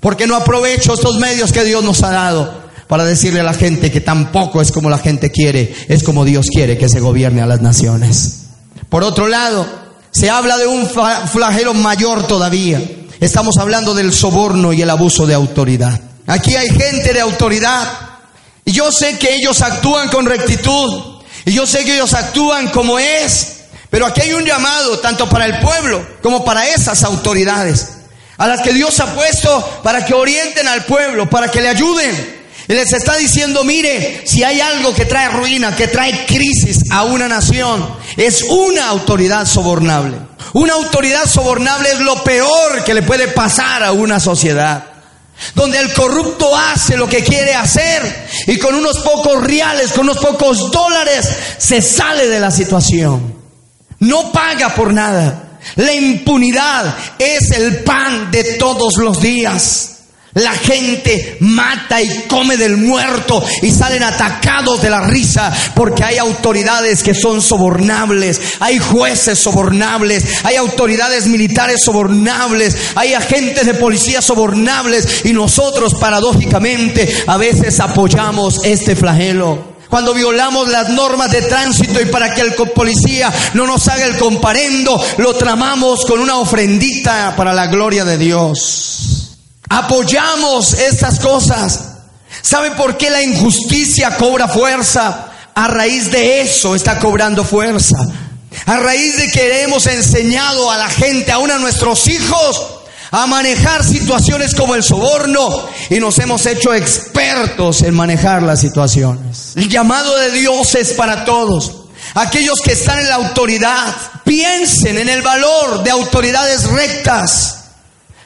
¿Por qué no aprovecho estos medios que Dios nos ha dado para decirle a la gente que tampoco es como la gente quiere, es como Dios quiere que se gobierne a las naciones? Por otro lado, se habla de un flagelo mayor todavía. Estamos hablando del soborno y el abuso de autoridad. Aquí hay gente de autoridad y yo sé que ellos actúan con rectitud. Y yo sé que ellos actúan como es. Pero aquí hay un llamado tanto para el pueblo como para esas autoridades. A las que Dios ha puesto para que orienten al pueblo, para que le ayuden. Y les está diciendo, mire, si hay algo que trae ruina, que trae crisis a una nación, es una autoridad sobornable. Una autoridad sobornable es lo peor que le puede pasar a una sociedad donde el corrupto hace lo que quiere hacer y con unos pocos reales, con unos pocos dólares, se sale de la situación. No paga por nada. La impunidad es el pan de todos los días. La gente mata y come del muerto y salen atacados de la risa porque hay autoridades que son sobornables, hay jueces sobornables, hay autoridades militares sobornables, hay agentes de policía sobornables y nosotros paradójicamente a veces apoyamos este flagelo. Cuando violamos las normas de tránsito y para que el policía no nos haga el comparendo, lo tramamos con una ofrendita para la gloria de Dios apoyamos estas cosas. ¿Sabe por qué la injusticia cobra fuerza? A raíz de eso está cobrando fuerza. A raíz de que hemos enseñado a la gente, aún a nuestros hijos, a manejar situaciones como el soborno y nos hemos hecho expertos en manejar las situaciones. El llamado de Dios es para todos. Aquellos que están en la autoridad, piensen en el valor de autoridades rectas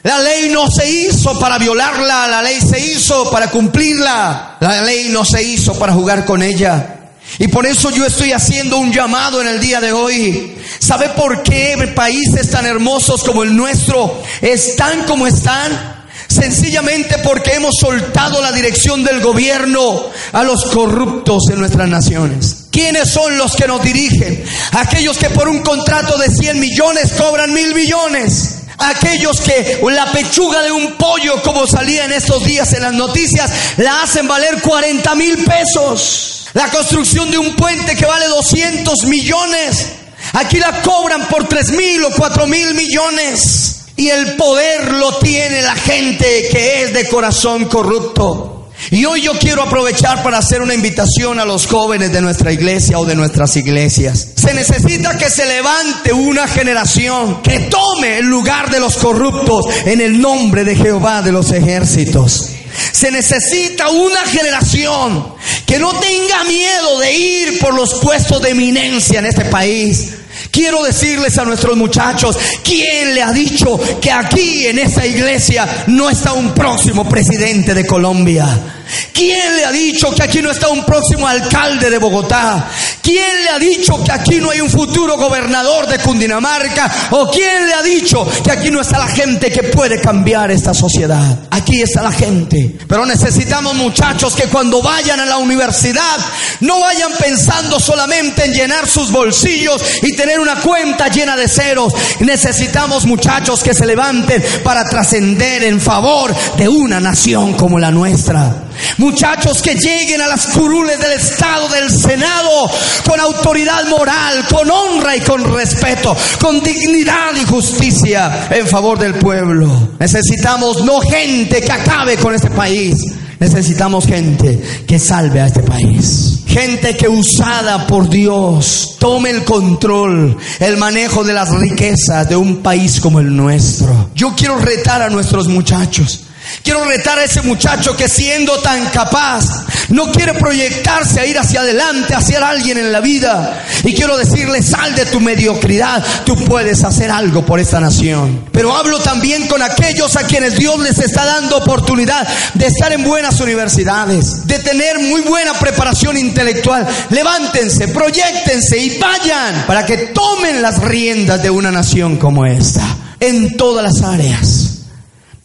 la ley no se hizo para violarla, la ley se hizo para cumplirla. La ley no se hizo para jugar con ella. Y por eso yo estoy haciendo un llamado en el día de hoy. ¿Sabe por qué países tan hermosos como el nuestro están como están? Sencillamente porque hemos soltado la dirección del gobierno a los corruptos en nuestras naciones. ¿Quiénes son los que nos dirigen? Aquellos que por un contrato de 100 millones cobran mil millones aquellos que la pechuga de un pollo, como salía en estos días en las noticias, la hacen valer 40 mil pesos. La construcción de un puente que vale 200 millones, aquí la cobran por 3 mil o 4 mil millones. Y el poder lo tiene la gente que es de corazón corrupto. Y hoy yo quiero aprovechar para hacer una invitación a los jóvenes de nuestra iglesia o de nuestras iglesias. Se necesita que se levante una generación que tome el lugar de los corruptos en el nombre de Jehová de los ejércitos. Se necesita una generación que no tenga miedo de ir por los puestos de eminencia en este país. Quiero decirles a nuestros muchachos, ¿quién le ha dicho que aquí en esta iglesia no está un próximo presidente de Colombia? ¿Quién le ha dicho que aquí no está un próximo alcalde de Bogotá? ¿Quién le ha dicho que aquí no hay un futuro gobernador de Cundinamarca? ¿O quién le ha dicho que aquí no está la gente que puede cambiar esta sociedad? Aquí está la gente. Pero necesitamos muchachos que cuando vayan a la universidad no vayan pensando solamente en llenar sus bolsillos y tener una cuenta llena de ceros. Necesitamos muchachos que se levanten para trascender en favor de una nación como la nuestra. Muchachos que lleguen a las curules del Estado, del Senado, con autoridad moral, con honra y con respeto, con dignidad y justicia en favor del pueblo. Necesitamos no gente que acabe con este país. Necesitamos gente que salve a este país. Gente que usada por Dios tome el control, el manejo de las riquezas de un país como el nuestro. Yo quiero retar a nuestros muchachos Quiero retar a ese muchacho que siendo tan capaz no quiere proyectarse a ir hacia adelante, hacia alguien en la vida. Y quiero decirle, sal de tu mediocridad, tú puedes hacer algo por esta nación. Pero hablo también con aquellos a quienes Dios les está dando oportunidad de estar en buenas universidades, de tener muy buena preparación intelectual. Levántense, proyectense y vayan para que tomen las riendas de una nación como esta, en todas las áreas.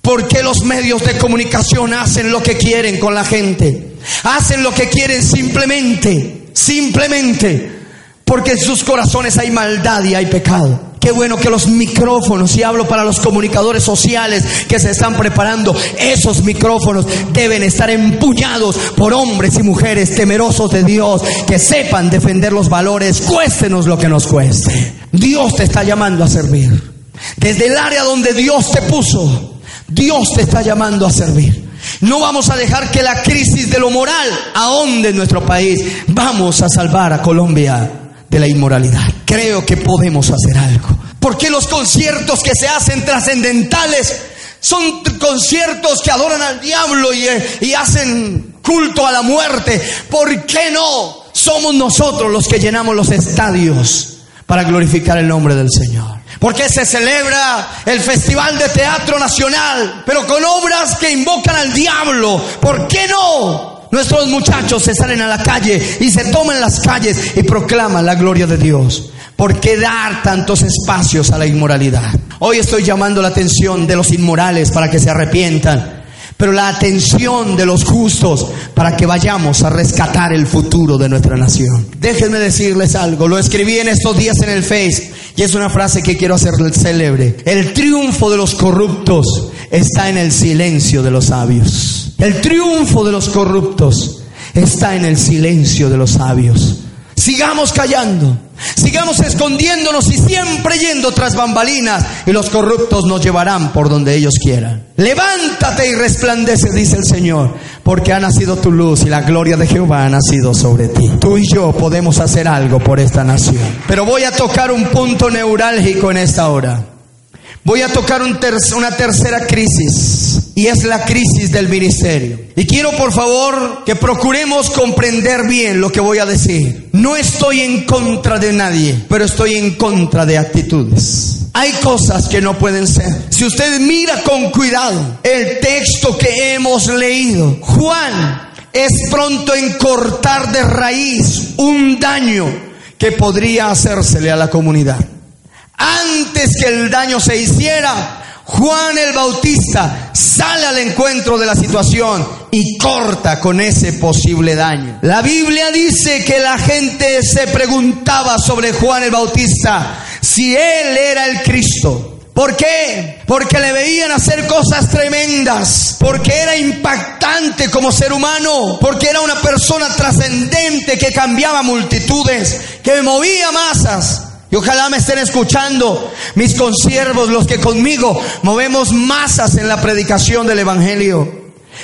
¿Por qué los medios de comunicación hacen lo que quieren con la gente? Hacen lo que quieren simplemente, simplemente, porque en sus corazones hay maldad y hay pecado. Qué bueno que los micrófonos, y hablo para los comunicadores sociales que se están preparando, esos micrófonos deben estar empuñados por hombres y mujeres temerosos de Dios, que sepan defender los valores, cuéstenos lo que nos cueste. Dios te está llamando a servir. Desde el área donde Dios te puso, Dios te está llamando a servir. No vamos a dejar que la crisis de lo moral ahonde en nuestro país. Vamos a salvar a Colombia de la inmoralidad. Creo que podemos hacer algo. ¿Por qué los conciertos que se hacen trascendentales son conciertos que adoran al diablo y, y hacen culto a la muerte? ¿Por qué no? Somos nosotros los que llenamos los estadios para glorificar el nombre del Señor. Porque se celebra el Festival de Teatro Nacional, pero con obras que invocan al diablo. ¿Por qué no? Nuestros muchachos se salen a la calle y se toman las calles y proclaman la gloria de Dios. ¿Por qué dar tantos espacios a la inmoralidad? Hoy estoy llamando la atención de los inmorales para que se arrepientan pero la atención de los justos para que vayamos a rescatar el futuro de nuestra nación. Déjenme decirles algo, lo escribí en estos días en el Face y es una frase que quiero hacer célebre. El triunfo de los corruptos está en el silencio de los sabios. El triunfo de los corruptos está en el silencio de los sabios. Sigamos callando, sigamos escondiéndonos y siempre yendo tras bambalinas y los corruptos nos llevarán por donde ellos quieran. Levántate y resplandece, dice el Señor, porque ha nacido tu luz y la gloria de Jehová ha nacido sobre ti. Tú y yo podemos hacer algo por esta nación. Pero voy a tocar un punto neurálgico en esta hora. Voy a tocar una tercera crisis y es la crisis del ministerio. Y quiero por favor que procuremos comprender bien lo que voy a decir. No estoy en contra de nadie, pero estoy en contra de actitudes. Hay cosas que no pueden ser. Si usted mira con cuidado el texto que hemos leído, Juan es pronto en cortar de raíz un daño que podría hacérsele a la comunidad. Antes que el daño se hiciera, Juan el Bautista sale al encuentro de la situación y corta con ese posible daño. La Biblia dice que la gente se preguntaba sobre Juan el Bautista si él era el Cristo. ¿Por qué? Porque le veían hacer cosas tremendas, porque era impactante como ser humano, porque era una persona trascendente que cambiaba multitudes, que movía masas. Y ojalá me estén escuchando mis consiervos, los que conmigo movemos masas en la predicación del Evangelio.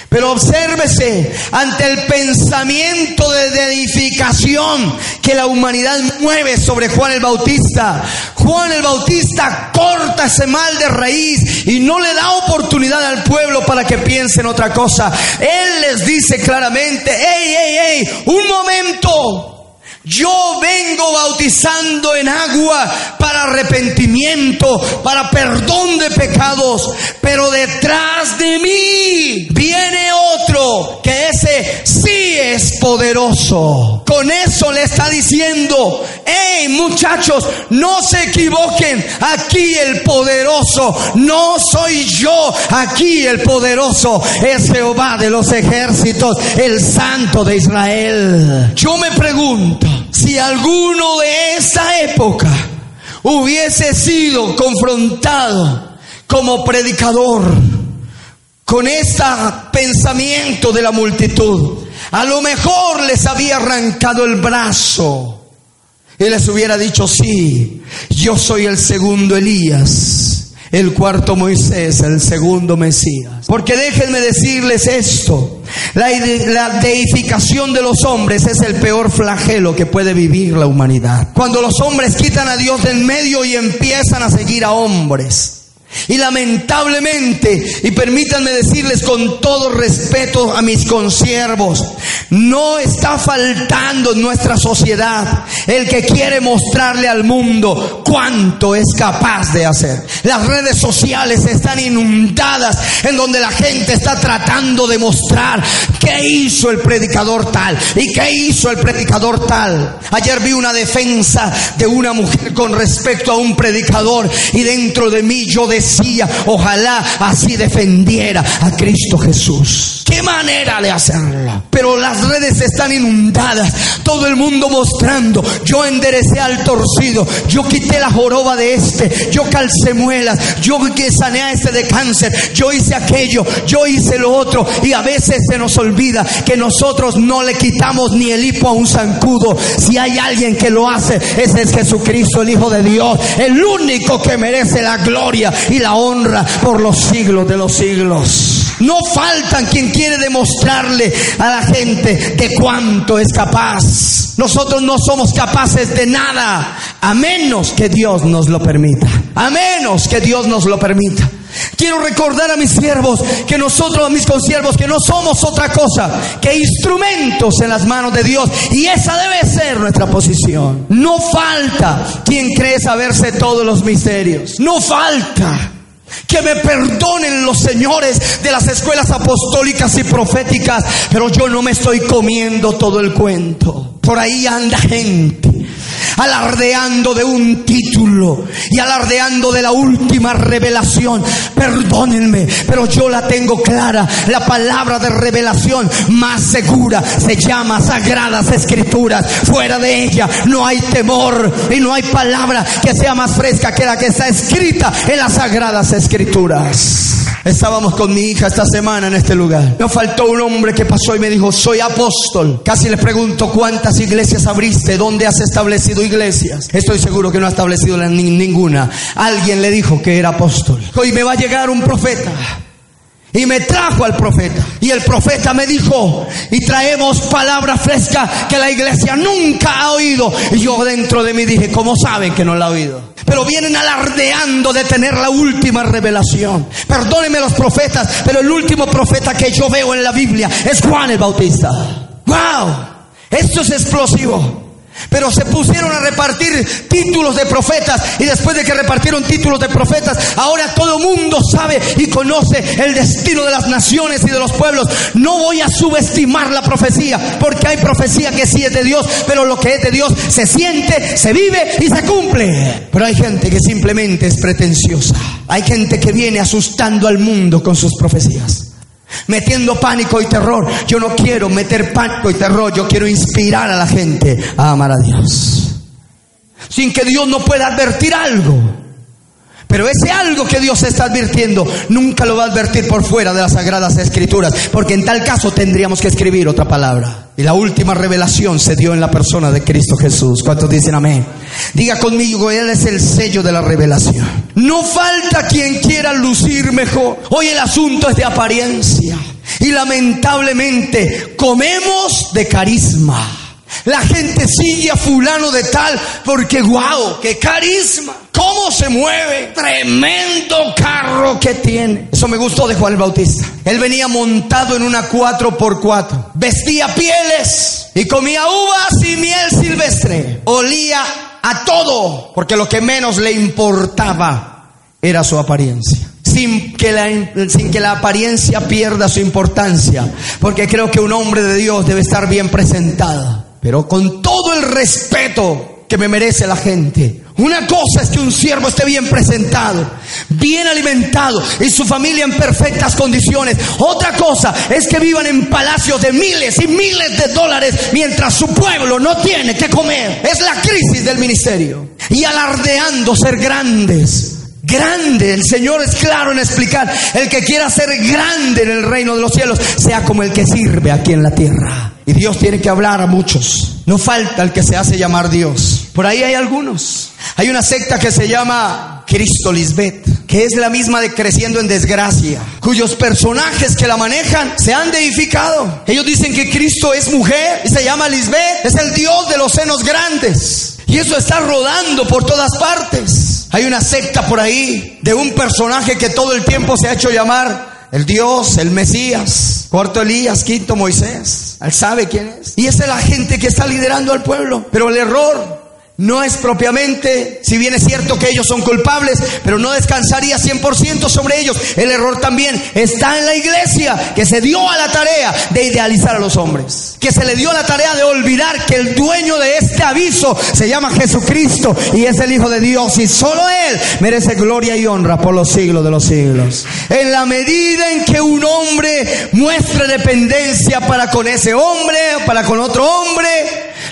Pero obsérvese ante el pensamiento de edificación que la humanidad mueve sobre Juan el Bautista. Juan el Bautista corta ese mal de raíz y no le da oportunidad al pueblo para que piense en otra cosa. Él les dice claramente, hey, hey, hey, un momento. Yo vengo bautizando en agua para arrepentimiento, para perdón de pecados, pero detrás de mí viene otro que ese poderoso. Con eso le está diciendo, hey muchachos, no se equivoquen, aquí el poderoso, no soy yo, aquí el poderoso es Jehová de los ejércitos, el santo de Israel. Yo me pregunto, si alguno de esa época hubiese sido confrontado como predicador con este pensamiento de la multitud, a lo mejor les había arrancado el brazo y les hubiera dicho, sí, yo soy el segundo Elías. El cuarto Moisés, el segundo Mesías. Porque déjenme decirles esto. La, deificación de los hombres es el peor flagelo que puede vivir la humanidad. Cuando los hombres quitan a Dios del medio y empiezan a seguir a hombres. Y lamentablemente, y permítanme decirles con todo respeto a mis consiervos, no está faltando en nuestra sociedad el que quiere mostrarle al mundo cuánto es capaz de hacer. Las redes sociales están inundadas en donde la gente está tratando de mostrar qué hizo el predicador tal y qué hizo el predicador tal. Ayer vi una defensa de una mujer con respecto a un predicador y dentro de mí yo decía, ojalá así defendiera a Cristo Jesús. ¿Qué manera de hacerlo? Pero las redes están inundadas, todo el mundo mostrando, yo enderecé al torcido, yo quité la joroba de este, yo calcé muelas, yo que sané a este de cáncer, yo hice aquello, yo hice lo otro y a veces se nos olvida que nosotros no le quitamos ni el hipo a un zancudo. Si hay alguien que lo hace, ese es Jesucristo, el Hijo de Dios, el único que merece la gloria y la honra por los siglos de los siglos. No faltan quien quiere demostrarle a la gente de cuánto es capaz. Nosotros no somos capaces de nada, a menos que Dios nos lo permita. A menos que Dios nos lo permita. Quiero recordar a mis siervos que nosotros, a mis consiervos, que no somos otra cosa que instrumentos en las manos de Dios. Y esa debe ser nuestra posición. No falta quien cree saberse todos los misterios. No falta. Que me perdonen los señores de las escuelas apostólicas y proféticas, pero yo no me estoy comiendo todo el cuento. Por ahí anda gente alardeando de un título y alardeando de la última revelación. Perdónenme, pero yo la tengo clara. La palabra de revelación más segura se llama Sagradas Escrituras. Fuera de ella no hay temor y no hay palabra que sea más fresca que la que está escrita en las Sagradas Escrituras. Estábamos con mi hija esta semana en este lugar. Nos faltó un hombre que pasó y me dijo, soy apóstol. Casi le pregunto cuántas iglesias abriste, dónde has establecido iglesias. Estoy seguro que no ha establecido ninguna. Alguien le dijo que era apóstol. Hoy me va a llegar un profeta. Y me trajo al profeta. Y el profeta me dijo, y traemos palabra fresca que la iglesia nunca ha oído. Y yo dentro de mí dije, ¿cómo saben que no la ha oído? Pero vienen alardeando de tener la última revelación. Perdónenme los profetas, pero el último profeta que yo veo en la Biblia es Juan el Bautista. ¡Wow! Esto es explosivo. Pero se pusieron a repartir títulos de profetas y después de que repartieron títulos de profetas, ahora todo mundo sabe y conoce el destino de las naciones y de los pueblos. No voy a subestimar la profecía, porque hay profecía que sí es de Dios, pero lo que es de Dios se siente, se vive y se cumple. Pero hay gente que simplemente es pretenciosa. Hay gente que viene asustando al mundo con sus profecías metiendo pánico y terror. Yo no quiero meter pánico y terror, yo quiero inspirar a la gente a amar a Dios. Sin que Dios no pueda advertir algo. Pero ese algo que Dios está advirtiendo nunca lo va a advertir por fuera de las sagradas escrituras, porque en tal caso tendríamos que escribir otra palabra. Y la última revelación se dio en la persona de Cristo Jesús. ¿Cuántos dicen amén? Diga conmigo, Él es el sello de la revelación. No falta quien quiera lucir mejor. Hoy el asunto es de apariencia. Y lamentablemente comemos de carisma. La gente sigue a fulano de tal porque guau, qué carisma, cómo se mueve, tremendo carro que tiene. Eso me gustó de Juan el Bautista. Él venía montado en una 4x4, vestía pieles y comía uvas y miel silvestre. Olía a todo, porque lo que menos le importaba era su apariencia. Si sin que, la, sin que la apariencia pierda su importancia, porque creo que un hombre de Dios debe estar bien presentado, pero con todo el respeto que me merece la gente. Una cosa es que un siervo esté bien presentado, bien alimentado y su familia en perfectas condiciones. Otra cosa es que vivan en palacios de miles y miles de dólares mientras su pueblo no tiene que comer. Es la crisis del ministerio. Y alardeando ser grandes. Grande, el Señor es claro en explicar, el que quiera ser grande en el reino de los cielos, sea como el que sirve aquí en la tierra. Y Dios tiene que hablar a muchos. No falta el que se hace llamar Dios. Por ahí hay algunos. Hay una secta que se llama Cristo Lisbeth, que es la misma de creciendo en desgracia, cuyos personajes que la manejan se han deificado. Ellos dicen que Cristo es mujer y se llama Lisbeth, es el Dios de los senos grandes. Y eso está rodando por todas partes. Hay una secta por ahí de un personaje que todo el tiempo se ha hecho llamar el Dios, el Mesías, cuarto Elías, quinto Moisés. Él sabe quién es. Y esa es la gente que está liderando al pueblo. Pero el error no es propiamente, si bien es cierto que ellos son culpables, pero no descansaría 100% sobre ellos. El error también está en la iglesia, que se dio a la tarea de idealizar a los hombres, que se le dio la tarea de olvidar que el dueño de este aviso se llama Jesucristo y es el Hijo de Dios y solo Él merece gloria y honra por los siglos de los siglos. En la medida en que un hombre muestre dependencia para con ese hombre, para con otro hombre,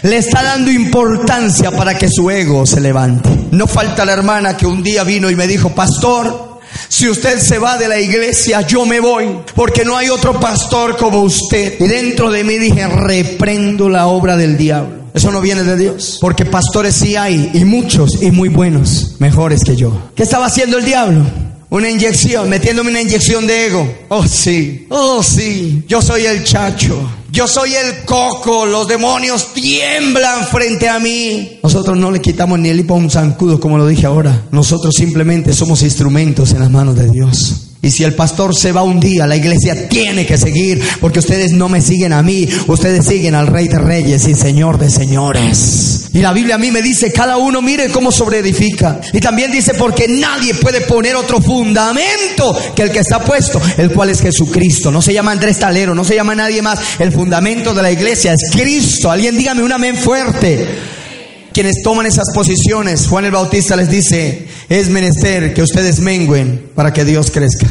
le está dando importancia para que su ego se levante. No falta la hermana que un día vino y me dijo, pastor, si usted se va de la iglesia, yo me voy, porque no hay otro pastor como usted. Y dentro de mí dije, reprendo la obra del diablo. Eso no viene de Dios, porque pastores sí hay, y muchos, y muy buenos, mejores que yo. ¿Qué estaba haciendo el diablo? Una inyección, metiéndome una inyección de ego. Oh sí, oh sí, yo soy el chacho. Yo soy el coco, los demonios tiemblan frente a mí. Nosotros no le quitamos ni el hipo a un zancudo, como lo dije ahora. Nosotros simplemente somos instrumentos en las manos de Dios. Y si el pastor se va un día, la iglesia tiene que seguir, porque ustedes no me siguen a mí, ustedes siguen al Rey de Reyes y Señor de Señores. Y la Biblia a mí me dice, cada uno mire cómo sobreedifica. Y también dice, porque nadie puede poner otro fundamento que el que está puesto, el cual es Jesucristo. No se llama Andrés Talero, no se llama nadie más. El fundamento de la iglesia es Cristo. Alguien dígame un amén fuerte quienes toman esas posiciones, Juan el Bautista les dice, es menester que ustedes menguen para que Dios crezca.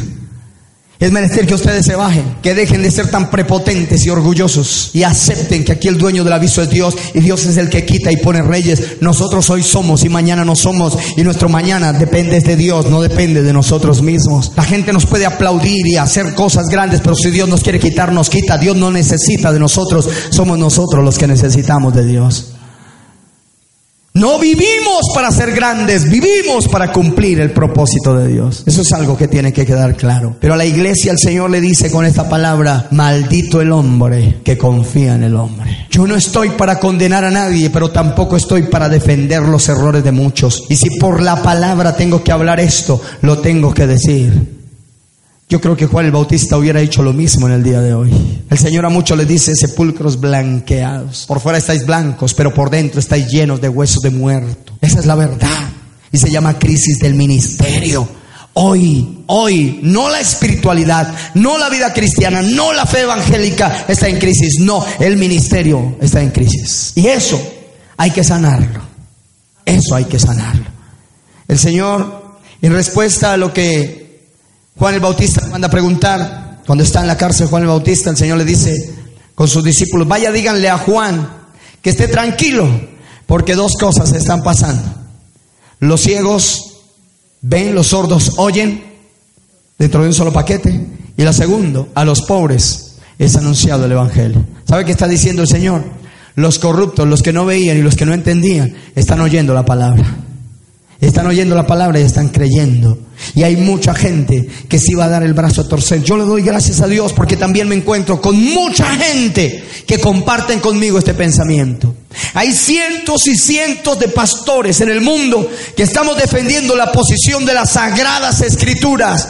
Es menester que ustedes se bajen, que dejen de ser tan prepotentes y orgullosos y acepten que aquí el dueño del aviso es Dios y Dios es el que quita y pone reyes. Nosotros hoy somos y mañana no somos y nuestro mañana depende de Dios, no depende de nosotros mismos. La gente nos puede aplaudir y hacer cosas grandes, pero si Dios nos quiere quitar, nos quita. Dios no necesita de nosotros, somos nosotros los que necesitamos de Dios. No vivimos para ser grandes, vivimos para cumplir el propósito de Dios. Eso es algo que tiene que quedar claro. Pero a la iglesia el Señor le dice con esta palabra, maldito el hombre que confía en el hombre. Yo no estoy para condenar a nadie, pero tampoco estoy para defender los errores de muchos. Y si por la palabra tengo que hablar esto, lo tengo que decir. Yo creo que Juan el Bautista hubiera hecho lo mismo en el día de hoy. El Señor a muchos les dice sepulcros blanqueados. Por fuera estáis blancos, pero por dentro estáis llenos de huesos de muerto. Esa es la verdad. Y se llama crisis del ministerio. Hoy, hoy, no la espiritualidad, no la vida cristiana, no la fe evangélica está en crisis. No, el ministerio está en crisis. Y eso hay que sanarlo. Eso hay que sanarlo. El Señor, en respuesta a lo que Juan el Bautista manda a preguntar, cuando está en la cárcel Juan el Bautista, el Señor le dice con sus discípulos, vaya díganle a Juan que esté tranquilo, porque dos cosas están pasando. Los ciegos ven, los sordos oyen dentro de un solo paquete. Y la segunda, a los pobres es anunciado el Evangelio. ¿Sabe qué está diciendo el Señor? Los corruptos, los que no veían y los que no entendían, están oyendo la palabra. Están oyendo la palabra y están creyendo. Y hay mucha gente que sí va a dar el brazo a torcer. Yo le doy gracias a Dios porque también me encuentro con mucha gente que comparten conmigo este pensamiento. Hay cientos y cientos de pastores en el mundo que estamos defendiendo la posición de las sagradas escrituras.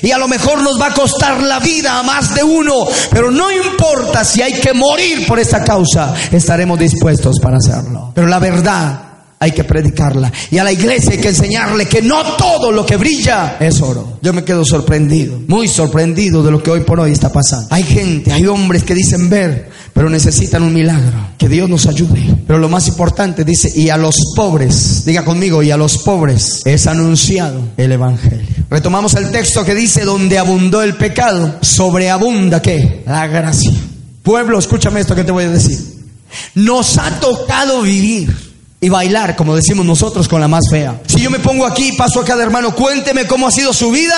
Y a lo mejor nos va a costar la vida a más de uno, pero no importa si hay que morir por esa causa, estaremos dispuestos para hacerlo. Pero la verdad hay que predicarla. Y a la iglesia hay que enseñarle que no todo lo que brilla es oro. Yo me quedo sorprendido, muy sorprendido de lo que hoy por hoy está pasando. Hay gente, hay hombres que dicen ver, pero necesitan un milagro. Que Dios nos ayude. Pero lo más importante dice, y a los pobres, diga conmigo, y a los pobres es anunciado el Evangelio. Retomamos el texto que dice, donde abundó el pecado, sobreabunda qué? La gracia. Pueblo, escúchame esto que te voy a decir. Nos ha tocado vivir y bailar, como decimos nosotros, con la más fea. Si yo me pongo aquí y paso a cada hermano, cuénteme cómo ha sido su vida.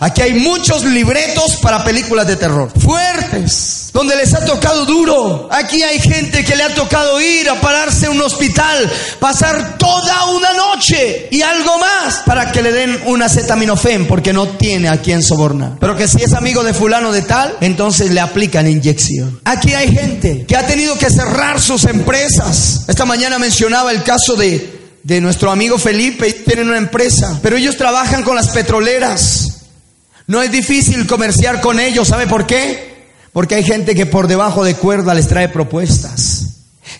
Aquí hay muchos libretos para películas de terror. Fuertes. Donde les ha tocado duro. Aquí hay gente que le ha tocado ir a pararse en un hospital, pasar toda una noche y algo más para que le den una acetaminofén porque no tiene a quien sobornar. Pero que si es amigo de fulano de tal, entonces le aplican inyección. Aquí hay gente que ha tenido que cerrar sus empresas. Esta mañana mencionaba el caso de, de nuestro amigo Felipe, tienen una empresa, pero ellos trabajan con las petroleras. No es difícil comerciar con ellos, ¿sabe por qué? Porque hay gente que por debajo de cuerda les trae propuestas.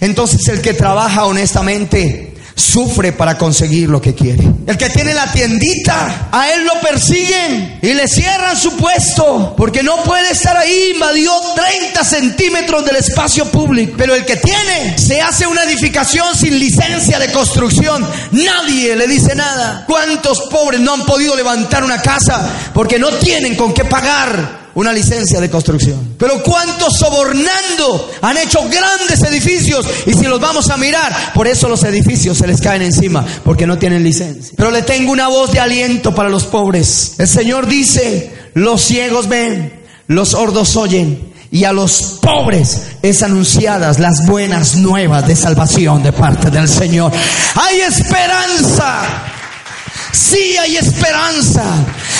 Entonces el que trabaja honestamente sufre para conseguir lo que quiere. El que tiene la tiendita, a él lo persiguen y le cierran su puesto porque no puede estar ahí, invadió 30 centímetros del espacio público. Pero el que tiene, se hace una edificación sin licencia de construcción, nadie le dice nada. ¿Cuántos pobres no han podido levantar una casa porque no tienen con qué pagar? Una licencia de construcción. Pero cuántos sobornando han hecho grandes edificios y si los vamos a mirar, por eso los edificios se les caen encima, porque no tienen licencia. Pero le tengo una voz de aliento para los pobres. El Señor dice, los ciegos ven, los sordos oyen. Y a los pobres es anunciadas las buenas nuevas de salvación de parte del Señor. Hay esperanza. Sí hay esperanza.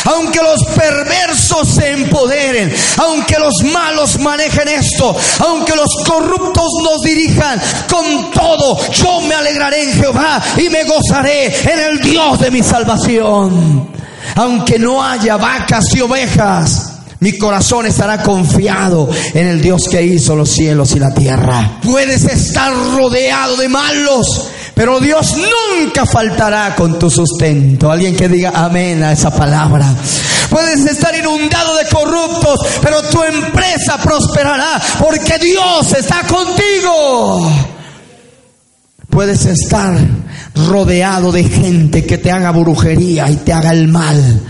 Aunque los perversos se empoderen, aunque los malos manejen esto, aunque los corruptos nos dirijan, con todo yo me alegraré en Jehová y me gozaré en el Dios de mi salvación. Aunque no haya vacas y ovejas, mi corazón estará confiado en el Dios que hizo los cielos y la tierra. Puedes estar rodeado de malos, pero Dios nunca faltará con tu sustento. Alguien que diga amén a esa palabra. Puedes estar inundado de corruptos, pero tu empresa prosperará porque Dios está contigo. Puedes estar rodeado de gente que te haga brujería y te haga el mal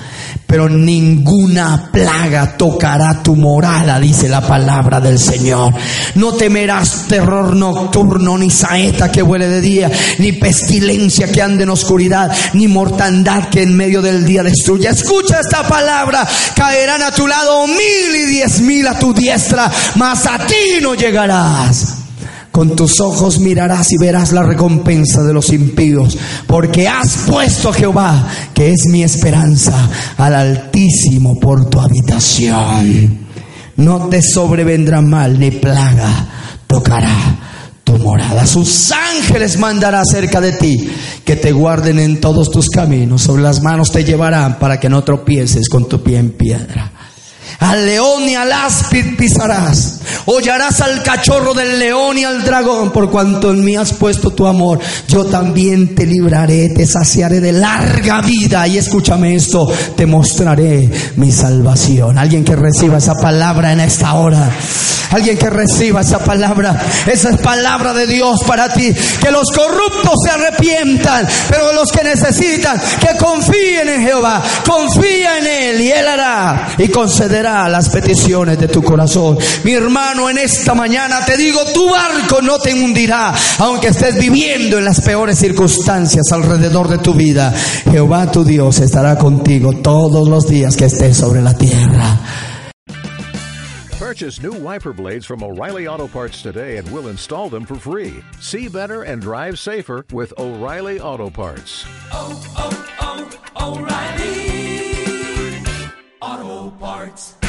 pero ninguna plaga tocará tu morada, dice la palabra del Señor. No temerás terror nocturno, ni saeta que huele de día, ni pestilencia que ande en oscuridad, ni mortandad que en medio del día destruya. Escucha esta palabra, caerán a tu lado mil y diez mil a tu diestra, mas a ti no llegarás. Con tus ojos mirarás y verás la recompensa de los impíos, porque has puesto a Jehová, que es mi esperanza, al Altísimo por tu habitación. No te sobrevendrá mal ni plaga, tocará tu morada. Sus ángeles mandará cerca de ti, que te guarden en todos tus caminos, sobre las manos te llevarán para que no tropieces con tu pie en piedra. Al león y al áspid pisarás. Hollarás al cachorro del león y al dragón, por cuanto en mí has puesto tu amor. Yo también te libraré, te saciaré de larga vida. Y escúchame esto, te mostraré mi salvación. Alguien que reciba esa palabra en esta hora. Alguien que reciba esa palabra. Esa es palabra de Dios para ti. Que los corruptos se arrepientan, pero los que necesitan, que confíen en Jehová. Confía en Él y Él hará y concederá las peticiones de tu corazón. Mi hermano, en esta mañana te digo, tu barco no te hundirá, aunque estés viviendo en las peores circunstancias alrededor de tu vida. Jehová tu Dios estará contigo todos los días que estés sobre la tierra. Purchase new wiper blades from O'Reilly Auto Parts today and we'll install them for free. See better and drive safer with O'Reilly Auto Parts. Oh, oh, oh, O'Reilly Auto Parts.